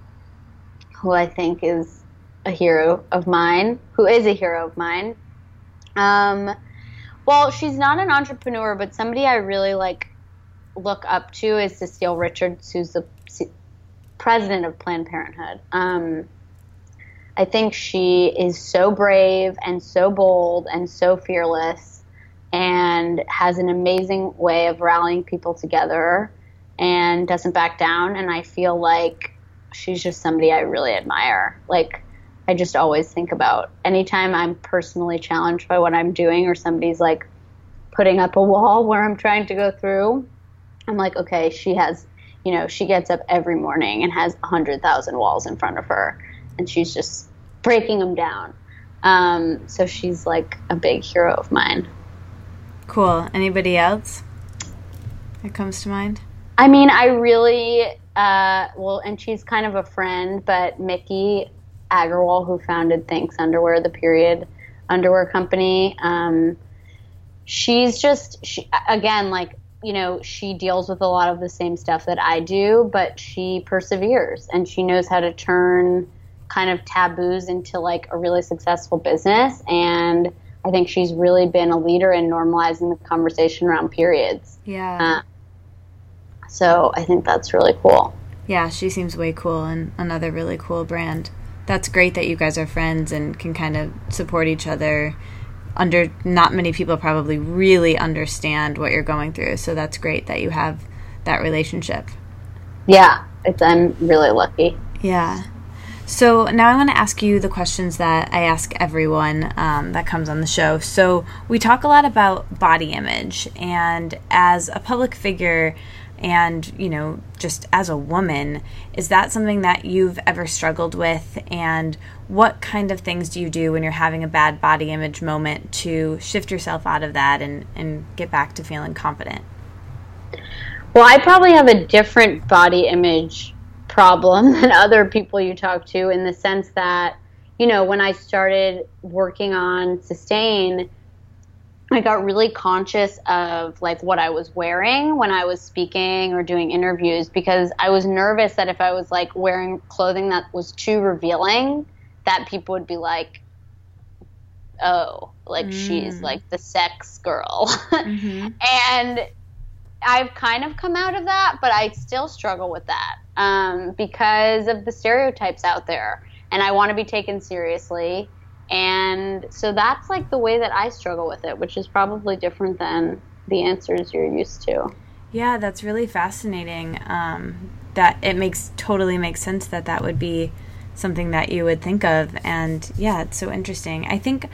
who I think is a hero of mine, who is a hero of mine. Um, well, she's not an entrepreneur, but somebody I really like look up to is Cecile Richards, who's the president of Planned Parenthood. Um, I think she is so brave and so bold and so fearless and has an amazing way of rallying people together and doesn't back down. And I feel like she's just somebody I really admire. Like, I just always think about anytime I'm personally challenged by what I'm doing or somebody's like putting up a wall where I'm trying to go through, I'm like, okay, she has, you know, she gets up every morning and has 100,000 walls in front of her and she's just breaking them down. Um, so she's like a big hero of mine. Cool. Anybody else that comes to mind? I mean, I really, uh, well, and she's kind of a friend, but Miki Agrawal, who founded Thinx Underwear, the period underwear company, um, she's just, she, again, like, you know, she deals with a lot of the same stuff that I do, but she perseveres and she knows how to turn kind of taboos into like a really successful business. And I think she's really been a leader in normalizing the conversation around periods. Yeah. Uh, so I think that's really cool. Yeah, she seems way cool and another really cool brand. That's great that you guys are friends and can kind of support each other under not many people probably really understand what you're going through. So that's great that you have that relationship. Yeah, it's I'm really lucky. Yeah. So now I want to ask you the questions that I ask everyone um, that comes on the show. So we talk a lot about body image, and as a public figure, and you know, just as a woman, is that something that you've ever struggled with? And what kind of things do you do when you're having a bad body image moment to shift yourself out of that and and get back to feeling confident? Well, I probably have a different body image problem than other people you talk to in the sense that, you know, when I started working on sustain, I got really conscious of like what I was wearing when I was speaking or doing interviews because I was nervous that if I was like wearing clothing that was too revealing, that people would be like, oh, like mm. she's like the sex girl. Mm-hmm. and I've kind of come out of that, but I still struggle with that um, because of the stereotypes out there. And I want to be taken seriously. And so that's like the way that I struggle with it, which is probably different than the answers you're used to. Yeah, that's really fascinating. Um, that it makes totally makes sense that that would be something that you would think of. And yeah, it's so interesting. I think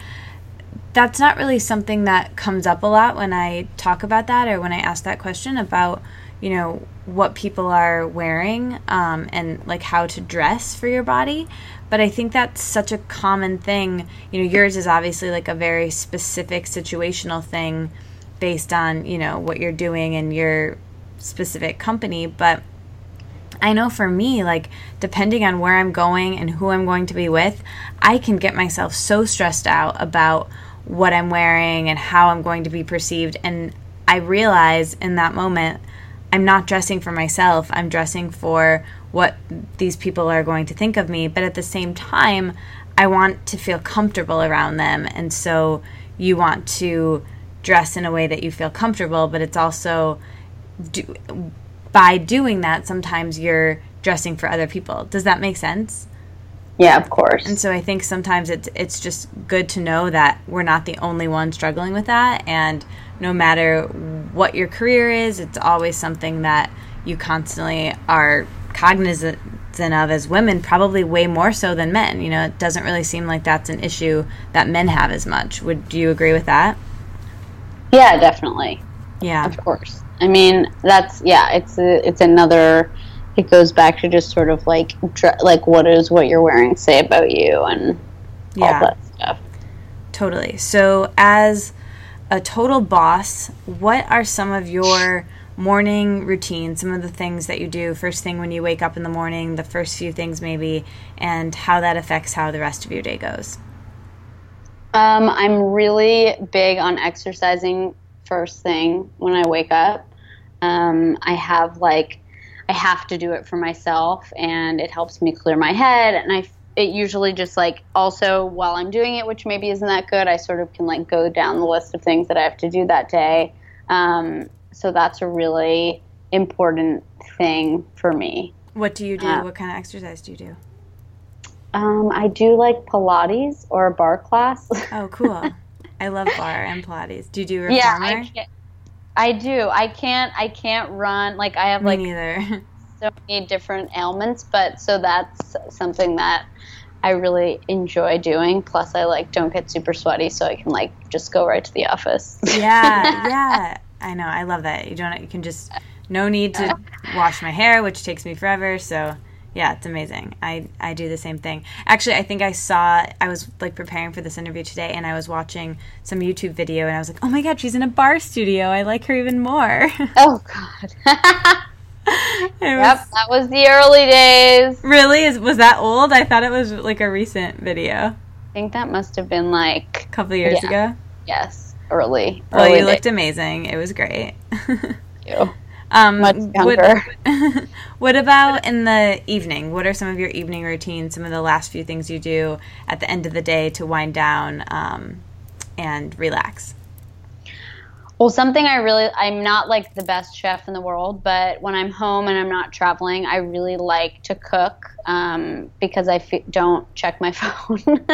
that's not really something that comes up a lot when I talk about that or when I ask that question about, you know, what people are wearing um, and like how to dress for your body. But I think that's such a common thing. You know, yours is obviously like a very specific situational thing based on, you know, what you're doing and your specific company. But I know for me, like, depending on where I'm going and who I'm going to be with, I can get myself so stressed out about what I'm wearing and how I'm going to be perceived. And I realize in that moment, I'm not dressing for myself, I'm dressing for what these people are going to think of me. But at the same time, I want to feel comfortable around them. And so you want to dress in a way that you feel comfortable, but it's also do, by doing that, sometimes you're dressing for other people. Does that make sense? Yeah, of course. And so I think sometimes it's it's just good to know that we're not the only one struggling with that and no matter what your career is, it's always something that you constantly are cognizant of as women, probably way more so than men. You know, it doesn't really seem like that's an issue that men have as much. Would do you agree with that? Yeah, definitely. Yeah, of course. I mean, that's yeah. It's a, it's another. It goes back to just sort of like like what is what you're wearing say about you and yeah. all that stuff. Totally. So as a total boss, what are some of your morning routine, some of the things that you do first thing when you wake up in the morning, the first few things maybe, and how that affects how the rest of your day goes? Um, I'm really big on exercising first thing when I wake up. Um, I have like, I have to do it for myself, and it helps me clear my head. And I, it usually just like also while I'm doing it, which maybe isn't that good, I sort of can like go down the list of things that I have to do that day. Um, so that's a really important thing for me. What do you do? Uh, what kind of exercise do you do? Um, I do like Pilates or a barre class. oh, cool. I love barre and Pilates. Do you do reformer? Yeah, I, do. I can't. I can't run. Like I have Me like neither. so many different ailments, but so that's something that I really enjoy doing. Plus, I like don't get super sweaty, so I can like just go right to the office. Yeah, yeah. I know. I love that. You don't. You can just no need to wash my hair, which takes me forever. So yeah, it's amazing. I I do the same thing. Actually, I think I saw. I was like preparing for this interview today, and I was watching some YouTube video, and I was like, oh my god, she's in a barre studio. I like her even more. Oh god. was, yep, that was the early days. Really? Is was that old? I thought it was like a recent video. I think that must have been like a couple years yeah. ago. Yes early. Well, early you looked amazing. It was great. Thank you. Um, Much younger. What, what, about in the evening? What are some of your evening routines? Some of the last few things you do at the end of the day to wind down um, and relax? Well, something I really, I'm not like the best chef in the world, but when I'm home and I'm not traveling, I really like to cook um, because I f- don't check my phone.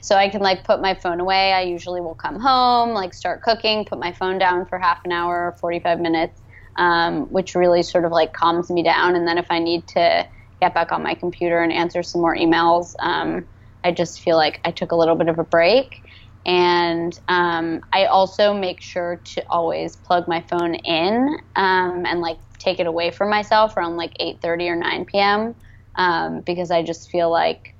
so I can like put my phone away. I usually will come home, like start cooking, put my phone down for half an hour, or 45 minutes, um, which really sort of like calms me down. And then if I need to get back on my computer and answer some more emails, um, I just feel like I took a little bit of a break and um, I also make sure to always plug my phone in um, and like take it away from myself around like 8:30 or 9 p.m. Um, because I just feel like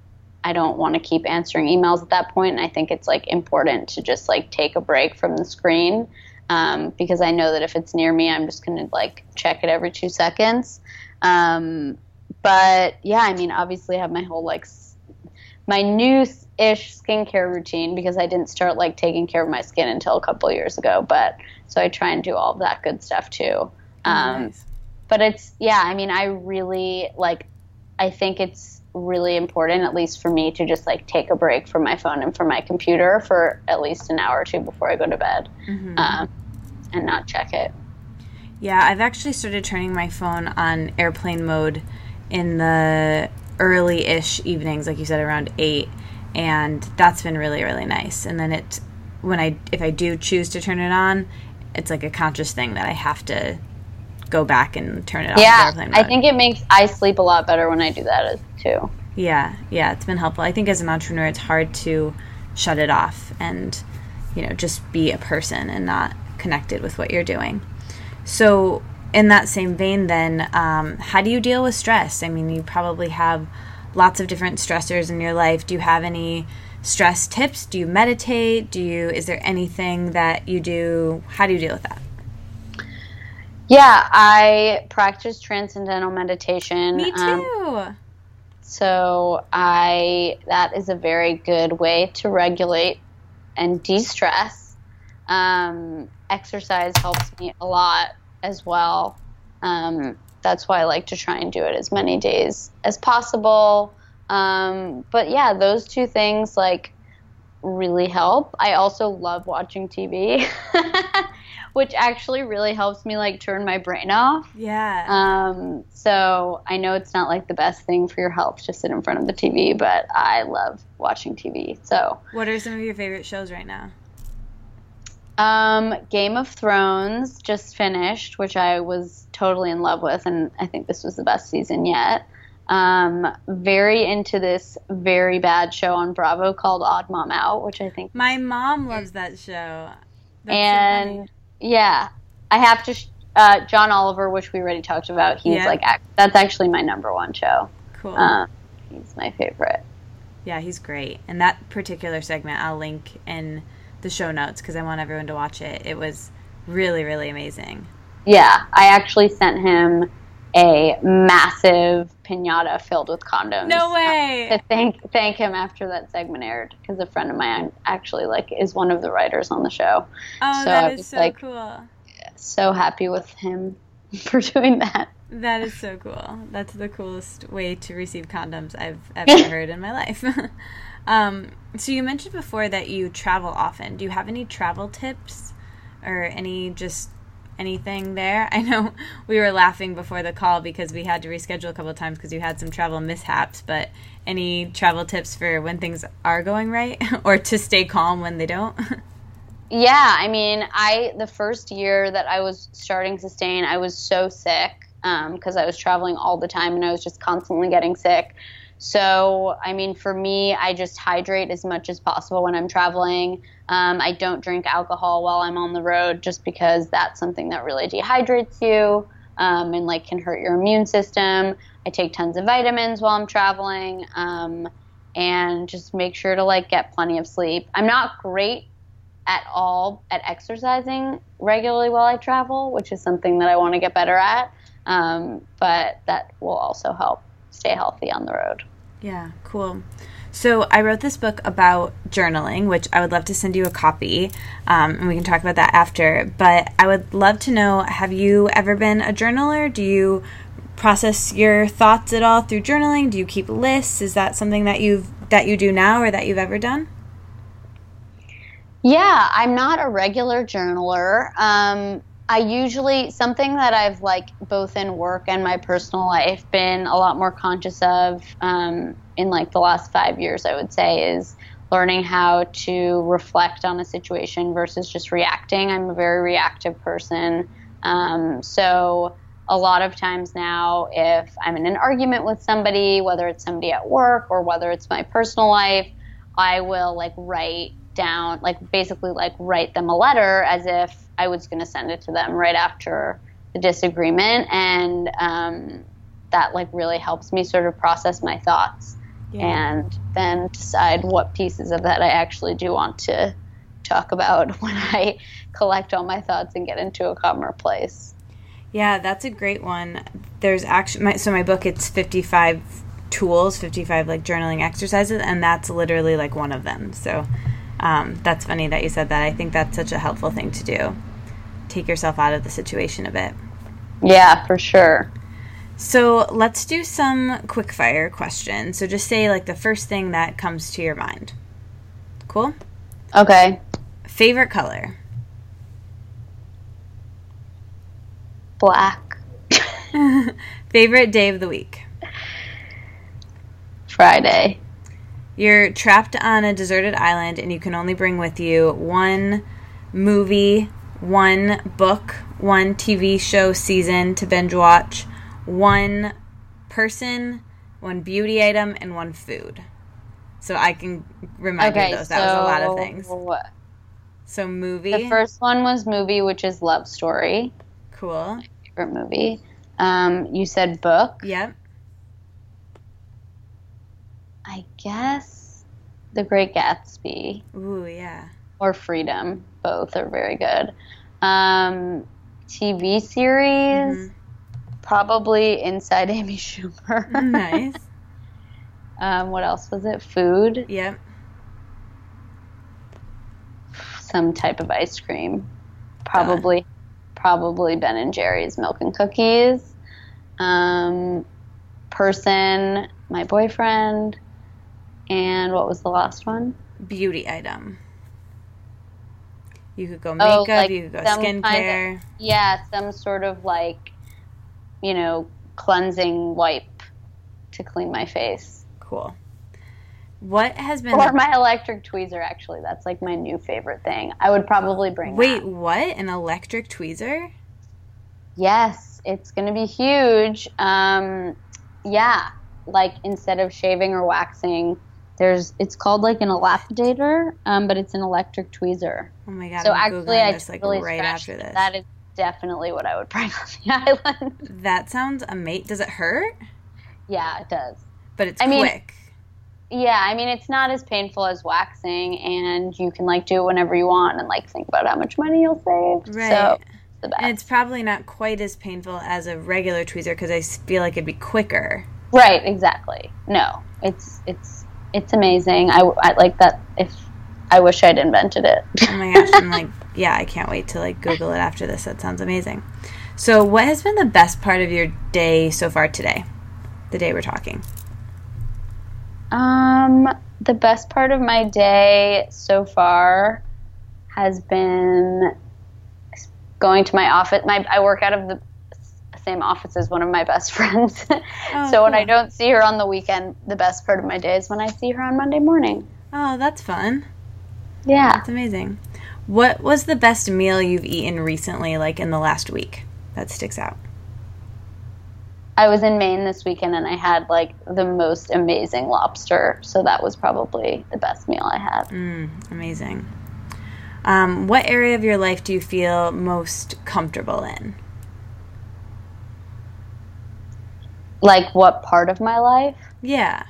I don't want to keep answering emails at that point, and I think it's like important to just like take a break from the screen um, because I know that if it's near me, I'm just gonna like check it every two seconds. Um, but yeah, I mean, obviously, I have my whole like my new ish skincare routine because I didn't start like taking care of my skin until a couple years ago. But so I try and do all of that good stuff too. Um, nice. But it's yeah, I mean, I really like. I think it's really important, at least for me, to just like take a break from my phone and from my computer for at least an hour or two before I go to bed, mm-hmm. um, and not check it. Yeah, I've actually started turning my phone on airplane mode in the early-ish evenings, like you said, around eight and that's been really really nice. And then it when I if I do choose to turn it on, it's like a conscious thing that I have to go back and turn it off. Yeah, I think it makes I sleep a lot better when I do that too. Yeah, yeah, it's been helpful. I think as an entrepreneur, it's hard to shut it off and you know just be a person and not connected with what you're doing. So in that same vein, then, um, how do you deal with stress? I mean, you probably have lots of different stressors in your life. Do you have any stress tips? Do you meditate? Do you is there anything that you do? How do you deal with that? Yeah, I practice transcendental meditation. Me um, too. Um, so I that is a very good way to regulate and de-stress. Um, exercise helps me a lot as well. Um, that's why I like to try and do it as many days as possible. Um, but yeah, those two things like really help. I also love watching TV, which actually really helps me like turn my brain off. Yeah. Um, so I know it's not like the best thing for your health to sit in front of the TV, but I love watching TV. So what are some of your favorite shows right now? Um, Game of Thrones just finished, which I was totally in love with, and I think this was the best season yet. Um, very into this very bad show on Bravo called Odd Mom Out, which I think. My mom loves that show. That's and so yeah, I have to. Sh- uh, John Oliver, which we already talked about. He's yeah. like that's actually my number one show. Cool. Um, he's my favorite. Yeah, he's great. And that particular segment, I'll link in the show notes because I want everyone to watch it. It was really, really amazing. Yeah, I actually sent him a massive pinata filled with condoms. No way. To thank thank him after that segment aired because a friend of mine actually like is one of the writers on the show. Oh, so that is so like, cool. So happy with him for doing that. That is so cool. That's the coolest way to receive condoms I've ever heard in my life. um, so you mentioned before that you travel often. Do you have any travel tips or any just anything there? I know we were laughing before the call because we had to reschedule a couple of times because you had some travel mishaps, but any travel tips for when things are going right or to stay calm when they don't? yeah, I mean, I the first year that I was starting Sustain, I was so sick because um, I was traveling all the time and I was just constantly getting sick. So, I mean, for me, I just hydrate as much as possible when I'm traveling. Um, I don't drink alcohol while I'm on the road just because that's something that really dehydrates you um, and like can hurt your immune system. I take tons of vitamins while I'm traveling um, and just make sure to like get plenty of sleep. I'm not great at all at exercising regularly while I travel, which is something that I want to get better at. Um, but that will also help stay healthy on the road. Yeah, cool. So I wrote this book about journaling, which I would love to send you a copy, um, and we can talk about that after. But I would love to know: Have you ever been a journaler? Do you process your thoughts at all through journaling? Do you keep lists? Is that something that you've that you do now, or that you've ever done? Yeah, I'm not a regular journaler. Um, I usually something that I've like both in work and my personal life been a lot more conscious of um, in like the last five years. I would say is learning how to reflect on a situation versus just reacting. I'm a very reactive person, um, so a lot of times now, if I'm in an argument with somebody, whether it's somebody at work or whether it's my personal life, I will like write down, like basically like write them a letter as if I was going to send it to them right after the disagreement, and um, that like really helps me sort of process my thoughts yeah. and then decide what pieces of that I actually do want to talk about when I collect all my thoughts and get into a calmer place. Yeah, that's a great one. There's actually my, so my book it's 55 tools, 55 like journaling exercises and that's literally like one of them. So um, that's funny that you said that. I think that's such a helpful thing to do. Take yourself out of the situation a bit. Yeah, for sure. So let's do some quick fire questions. So just say like the first thing that comes to your mind. Cool? Okay. Favorite color? Black. Favorite day of the week? Friday. You're trapped on a deserted island and you can only bring with you one movie, one book, one TV show season to binge watch, one person, one beauty item, and one food. So I can remind okay, you of those. That so was a lot of things. So movie. The first one was movie, which is Love Story. Cool. My favorite movie. Um, you said book. Yep. I guess The Great Gatsby. Ooh, yeah. Or Freedom. Both are very good. Um, TV series, mm-hmm. probably Inside Amy Schumer. nice. um, what else was it? Food. Yep. Some type of ice cream. Probably, probably Ben and Jerry's milk and cookies. Um, person, my boyfriend. And what was the last one? Beauty item. You could go oh, makeup, oh, like you could go skincare. Kind of, yeah, some sort of like, you know, cleansing wipe to clean my face. Cool. What has been or my electric tweezer? Actually, that's like my new favorite thing. I would probably bring. Wait, that. what? An electric tweezer? Yes, it's gonna be huge. Um, yeah, like instead of shaving or waxing, there's it's called like an elapidator, um, but it's an electric tweezer. Oh my god! So I'm actually, Googling I this like totally right after this. That is definitely what I would bring on the island. That sounds amazing. Does it hurt? yeah, it does. But it's I mean- quick. Yeah, I mean it's not as painful as waxing, and you can like do it whenever you want, and like think about how much money you'll save. Right. So it's the best. And it's probably not quite as painful as a regular tweezer because I feel like it'd be quicker. Right, exactly. No, it's it's it's amazing. I, I like that. If I wish I'd invented it. Oh my gosh! I'm like, yeah, I can't wait to like Google it after this. That sounds amazing. So, what has been the best part of your day so far today? The day we're talking. um, the best part of my day so far has been going to my office. My I work out of the same office as one of my best friends. Oh, so when I don't see her on the weekend, the best part of my day is when I see her on Monday morning. Oh, that's fun. Yeah. That's amazing. What was the best meal you've eaten recently, like in the last week, that sticks out? I was in Maine this weekend and I had like the most amazing lobster. So that was probably the best meal I had. Mm, amazing. Um, what area of your life do you feel most comfortable in? Like what part of my life? Yeah,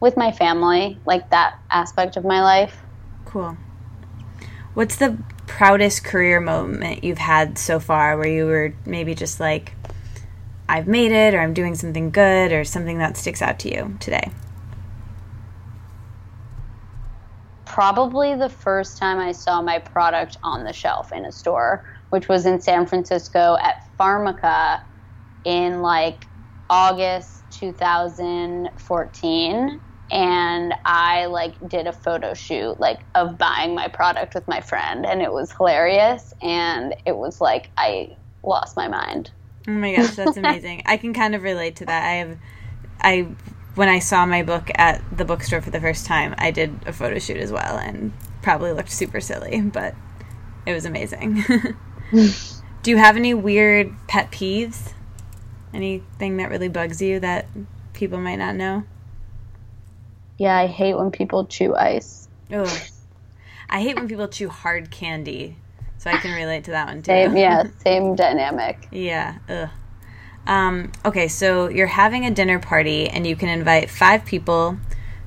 With my family, like that aspect of my life. cool. What's the proudest career moment you've had so far where you were maybe just like, I've made it, or I'm doing something good, or something that sticks out to you today? Probably the first time I saw my product on the shelf in a store, which was in San Francisco at Pharmaca in like August 2014 and I like did a photo shoot like of buying my product with my friend and it was hilarious and it was like I lost my mind. Oh my gosh, that's amazing. I can kind of relate to that. I have, I, when I saw my book at the bookstore for the first time, I did a photo shoot as well and probably looked super silly, but it was amazing. Do you have any weird pet peeves? Anything that really bugs you that people might not know? Yeah, I hate when people chew ice. Oh, I hate when people chew hard candy, so I can relate to that one too. Same, yeah, same dynamic. Yeah. Ugh. Um, okay, so you're having a dinner party and you can invite five people.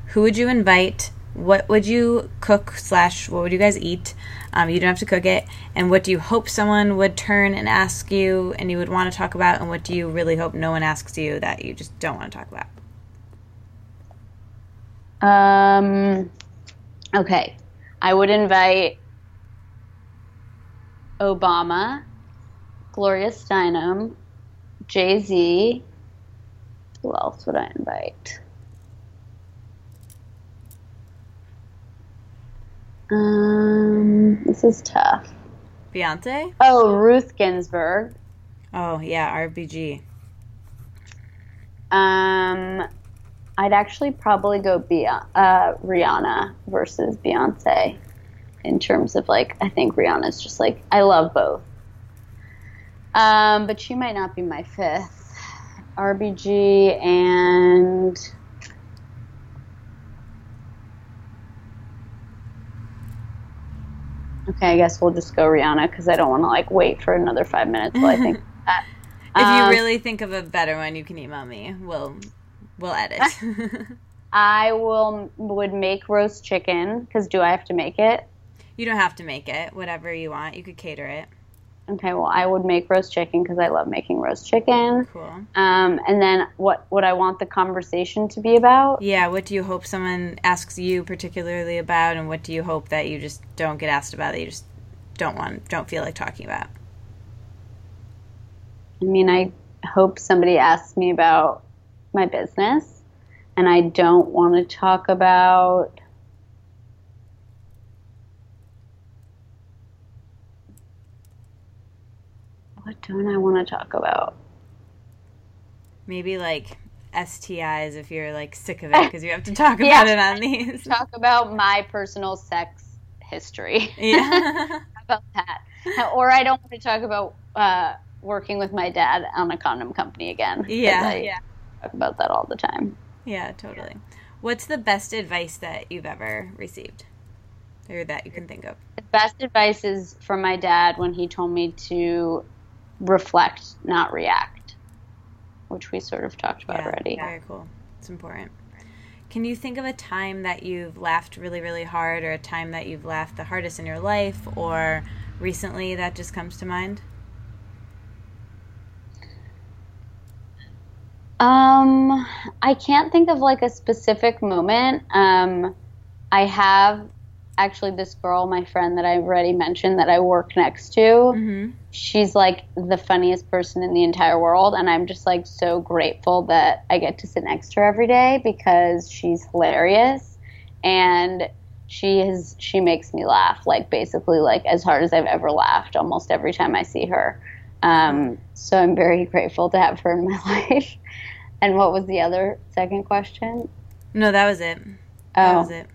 Who would you invite? What would you cook slash what would you guys eat? Um, you don't have to cook it. And what do you hope someone would turn and ask you and you would want to talk about? And what do you really hope no one asks you that you just don't want to talk about? Um, okay. I would invite Obama, Gloria Steinem, Jay Z. Who else would I invite? Um, this is tough. Beyonce? Oh, Ruth Ginsburg. Oh, yeah, RBG. Um, I'd actually probably go Be- uh, Rihanna versus Beyonce in terms of like I think Rihanna's just like I love both. Um, but she might not be my fifth. RBG and Okay, I guess we'll just go Rihanna because I don't want to like wait for another five minutes while I think that. If you Um, really think of a better one, you can email me. We'll we'll edit. I will would make roast chicken because do I have to make it? you don't have to make it. Whatever you want, you could cater it. Okay, well I would make roast chicken because I love making roast chicken. Cool. Um, and then what would I want the conversation to be about? Yeah, what do you hope someone asks you particularly about, and what do you hope that you just don't get asked about that you just don't want, don't feel like talking about? I mean, I hope somebody asks me about my business, and I don't want to talk about. What don't I want to talk about? Maybe like STIs if you're like sick of it because you have to talk about it on these. Talk about my personal sex history. Yeah. about that. Or I don't want to talk about uh, working with my dad on a condom company again. Yeah. I yeah. Talk about that all the time. Yeah, totally. What's the best advice that you've ever received? Or that you can think of? The best advice is from my dad when he told me to reflect, not react, which we sort of talked about yeah, already. Very cool. It's important. Can you think of a time that you've laughed really, really hard, or a time that you've laughed the hardest in your life, or recently that just comes to mind? Um, I can't think of like a specific moment. Um, I have actually this girl, my friend that I've already mentioned that I work next to. Mm-hmm. She's like the funniest person in the entire world, and I'm just like so grateful that I get to sit next to her every day because she's hilarious and she is she makes me laugh like basically like as hard as I've ever laughed almost every time I see her. Um, so I'm very grateful to have her in my life. And what was the other second question? No, that was it. That Oh. was it.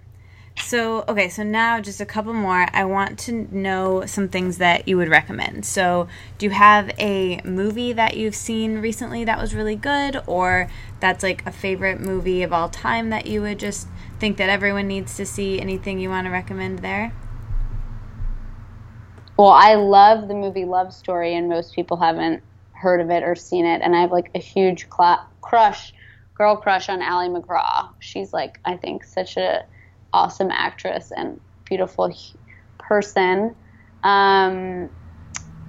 So, okay, so now just a couple more. I want to know some things that you would recommend. So, do you have a movie that you've seen recently that was really good, or that's like a favorite movie of all time that you would just think that everyone needs to see? Anything you want to recommend there? Well, I love the movie Love Story, and most people haven't heard of it or seen it. And I have like a huge cla- crush, girl crush on Ali MacGraw. She's like, I think, such a awesome actress and beautiful person. Um,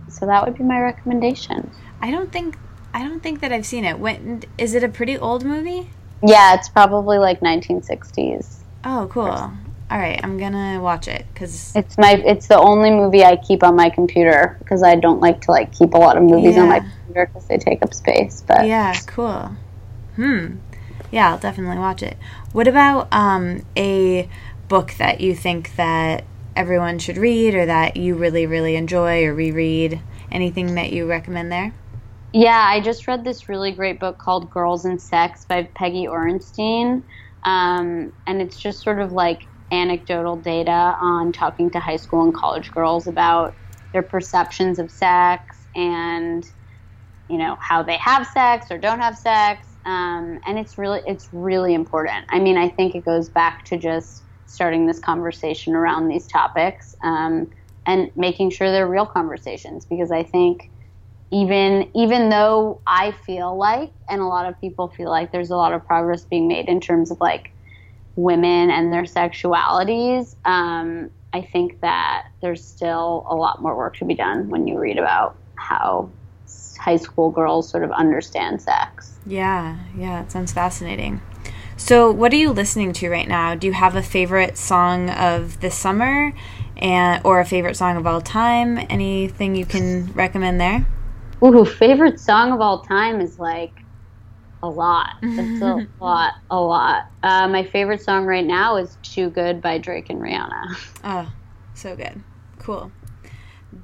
so that would be my recommendation. I don't think I don't think that I've seen it. When is it a pretty old movie? Yeah, it's probably like 1960s. Oh, cool. All right, I'm gonna watch it because It's my it's the only movie I keep on my computer because I don't like to like keep a lot of movies on my computer because they take up space. But Yeah, cool. Hmm. Yeah, I'll definitely watch it. What about um, a book that you think that everyone should read or that you really, really enjoy or reread? Anything that you recommend there? Yeah, I just read this really great book called Girls and Sex by Peggy Orenstein. Um, and it's just sort of like anecdotal data on talking to high school and college girls about their perceptions of sex and, you know, how they have sex or don't have sex. Um, and it's really, it's really important. I mean, I think it goes back to just starting this conversation around these topics um, and making sure they're real conversations because I think even even though I feel like and a lot of people feel like there's a lot of progress being made in terms of like women and their sexualities, um, I think that there's still a lot more work to be done when you read about how high school girls sort of understand sex. Yeah, yeah, it sounds fascinating. So, what are you listening to right now? Do you have a favorite song of the summer, and or a favorite song of all time? Anything you can recommend there? Ooh, favorite song of all time is like a lot. It's a lot, a lot. Uh, my favorite song right now is "Too Good" by Drake and Rihanna. Oh, so good. Cool.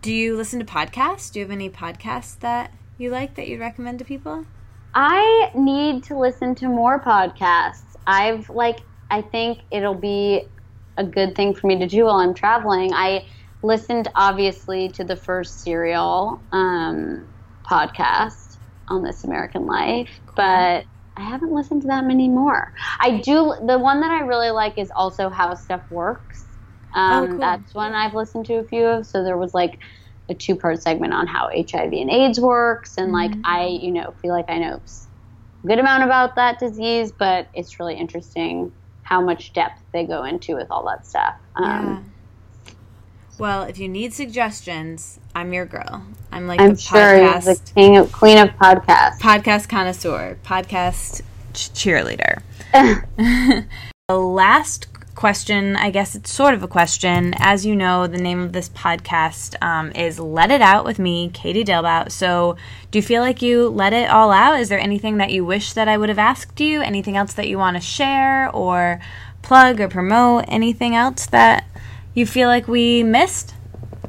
Do you listen to podcasts? Do you have any podcasts that you like that you'd recommend to people? I need to listen to more podcasts. I've like I think it'll be a good thing for me to do while I'm traveling. I listened obviously to the first serial um, podcast on This American Life, but I haven't listened to that many more. I do the one that I really like is also How Stuff Works. Um, Oh, cool. That's one I've listened to a few of. So there was like a two part segment on how HIV and AIDS works, and like Mm-hmm. I, you know, feel like I know a good amount about that disease, but it's really interesting how much depth they go into with all that stuff. Um, Well, if you need suggestions, I'm your girl. I'm like I'm the sure podcast the king of queen of podcasts. podcast connoisseur, podcast ch- cheerleader. the last question, I guess it's sort of a question. As you know, the name of this podcast um, is Let It Out with me, Katie Dalebout. So, do you feel like you let it all out? Is there anything that you wish that I would have asked you? Anything else that you want to share or plug or promote? Anything else that you feel like we missed?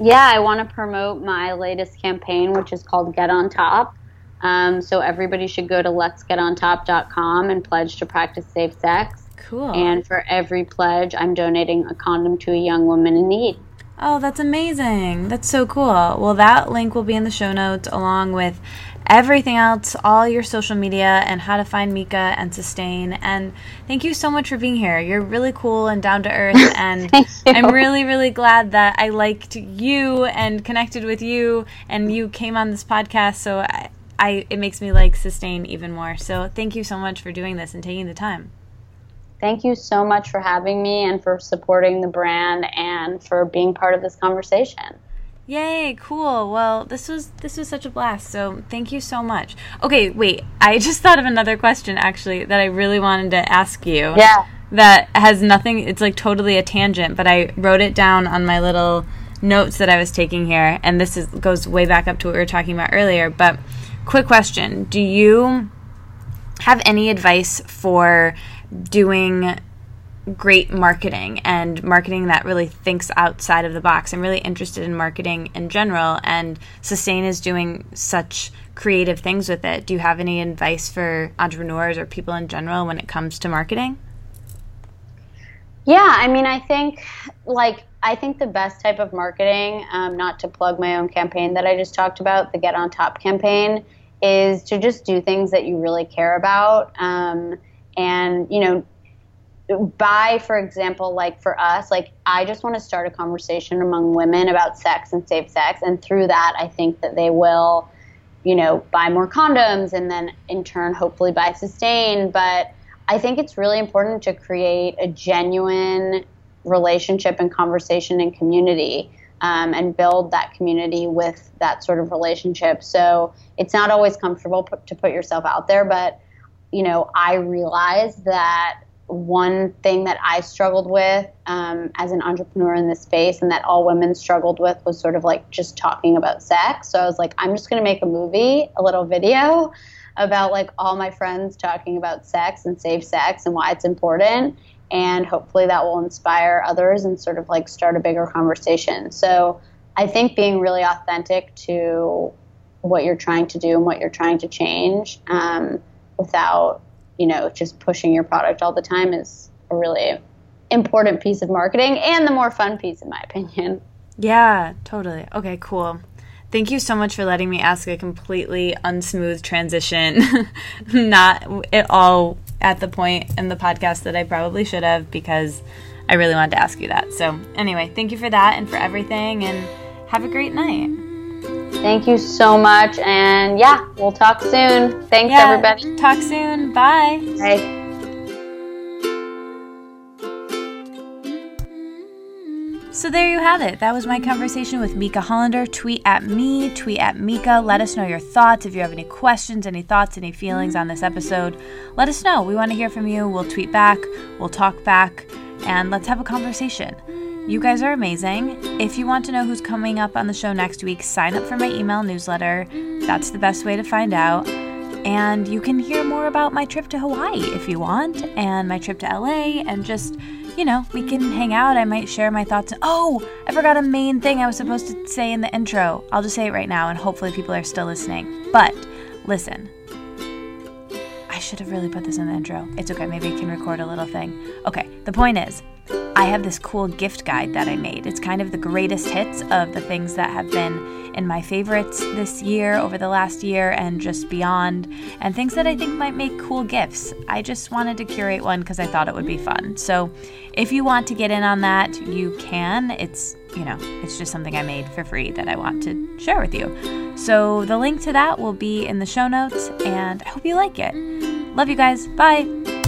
Yeah, I want to promote my latest campaign, which is called Get on Top. Um, so everybody should go to let'sgetontop.com and pledge to practice safe sex. Cool. And for every pledge, I'm donating a condom to a young woman in need. Oh, that's amazing. That's so cool. Well, that link will be in the show notes along with everything else, all your social media, and how to find Meika and sustain. And thank you so much for being here. You're really cool and down to earth. And I'm really, really glad that I liked you and connected with you, and you came on this podcast. So I, I it makes me like sustain even more. So thank you so much for doing this and taking the time. Thank you so much for having me and for supporting the brand and for being part of this conversation. Yay, cool. Well, this was this was such a blast. So, thank you so much. Okay, wait. I just thought of another question actually that I really wanted to ask you. Yeah. That has nothing it's like totally a tangent, but I wrote it down on my little notes that I was taking here and this is goes way back up to what we were talking about earlier, but quick question. Do you have any advice for doing great marketing and marketing that really thinks outside of the box. I'm really interested in marketing in general, and Sustain is doing such creative things with it. Do you have any advice for entrepreneurs or people in general when it comes to marketing? Yeah, I mean, I think like I think the best type of marketing, um, not to plug my own campaign that I just talked about, the Get on Top campaign, is to just do things that you really care about. Um, and you know by for example like for us like i just want to start a conversation among women about sex and safe sex. And through that i think that they will you know buy more condoms and then in turn hopefully buy sustain. But i think it's really important to create a genuine relationship and conversation and community um, and build that community with that sort of relationship. So it's not always comfortable to put yourself out there but you know, I realized that one thing that I struggled with um, as an entrepreneur in this space and that all women struggled with was sort of like just talking about sex. So I was like, I'm just going to make a movie, a little video about like all my friends talking about sex and safe sex and why it's important. And hopefully that will inspire others and sort of like start a bigger conversation. So I think being really authentic to what you're trying to do and what you're trying to change. Um, without you know just pushing your product all the time is a really important piece of marketing and the more fun piece in my opinion. Yeah totally. Okay cool. Thank you so much for letting me ask a completely unsmooth transition. Not at all at the point in the podcast that i probably should have because i really wanted to ask you that. So anyway thank you for that and for everything and have a great night Thank you so much. And yeah, we'll talk soon. Thanks, yeah, everybody. Talk soon. Bye. Bye. So there you have it. That was my conversation with Meika Hollender. Tweet at me, tweet at Meika. Let us know your thoughts. If you have any questions, any thoughts, any feelings on this episode, let us know. We want to hear from you. We'll tweet back, we'll talk back, and let's have a conversation. You guys are amazing. If you want to know who's coming up on the show next week, sign up for my email newsletter. That's the best way to find out. And you can hear more about my trip to Hawaii if you want, and my trip to LA, and just, you know, we can hang out. I might share my thoughts. Oh, I forgot a main thing I was supposed to say in the intro. I'll just say it right now, and hopefully people are still listening. But listen, I should have really put this in the intro. It's okay, maybe I can record a little thing. Okay, the point is, I have this cool gift guide that I made. It's kind of the greatest hits of the things that have been in my favorites this year, over the last year, and just beyond, and things that I think might make cool gifts. I just wanted to curate one because I thought it would be fun. So if you want to get in on that, you can. It's, you know, it's just something I made for free that I want to share with you. So the link to that will be in the show notes, and I hope you like it. Love you guys. Bye.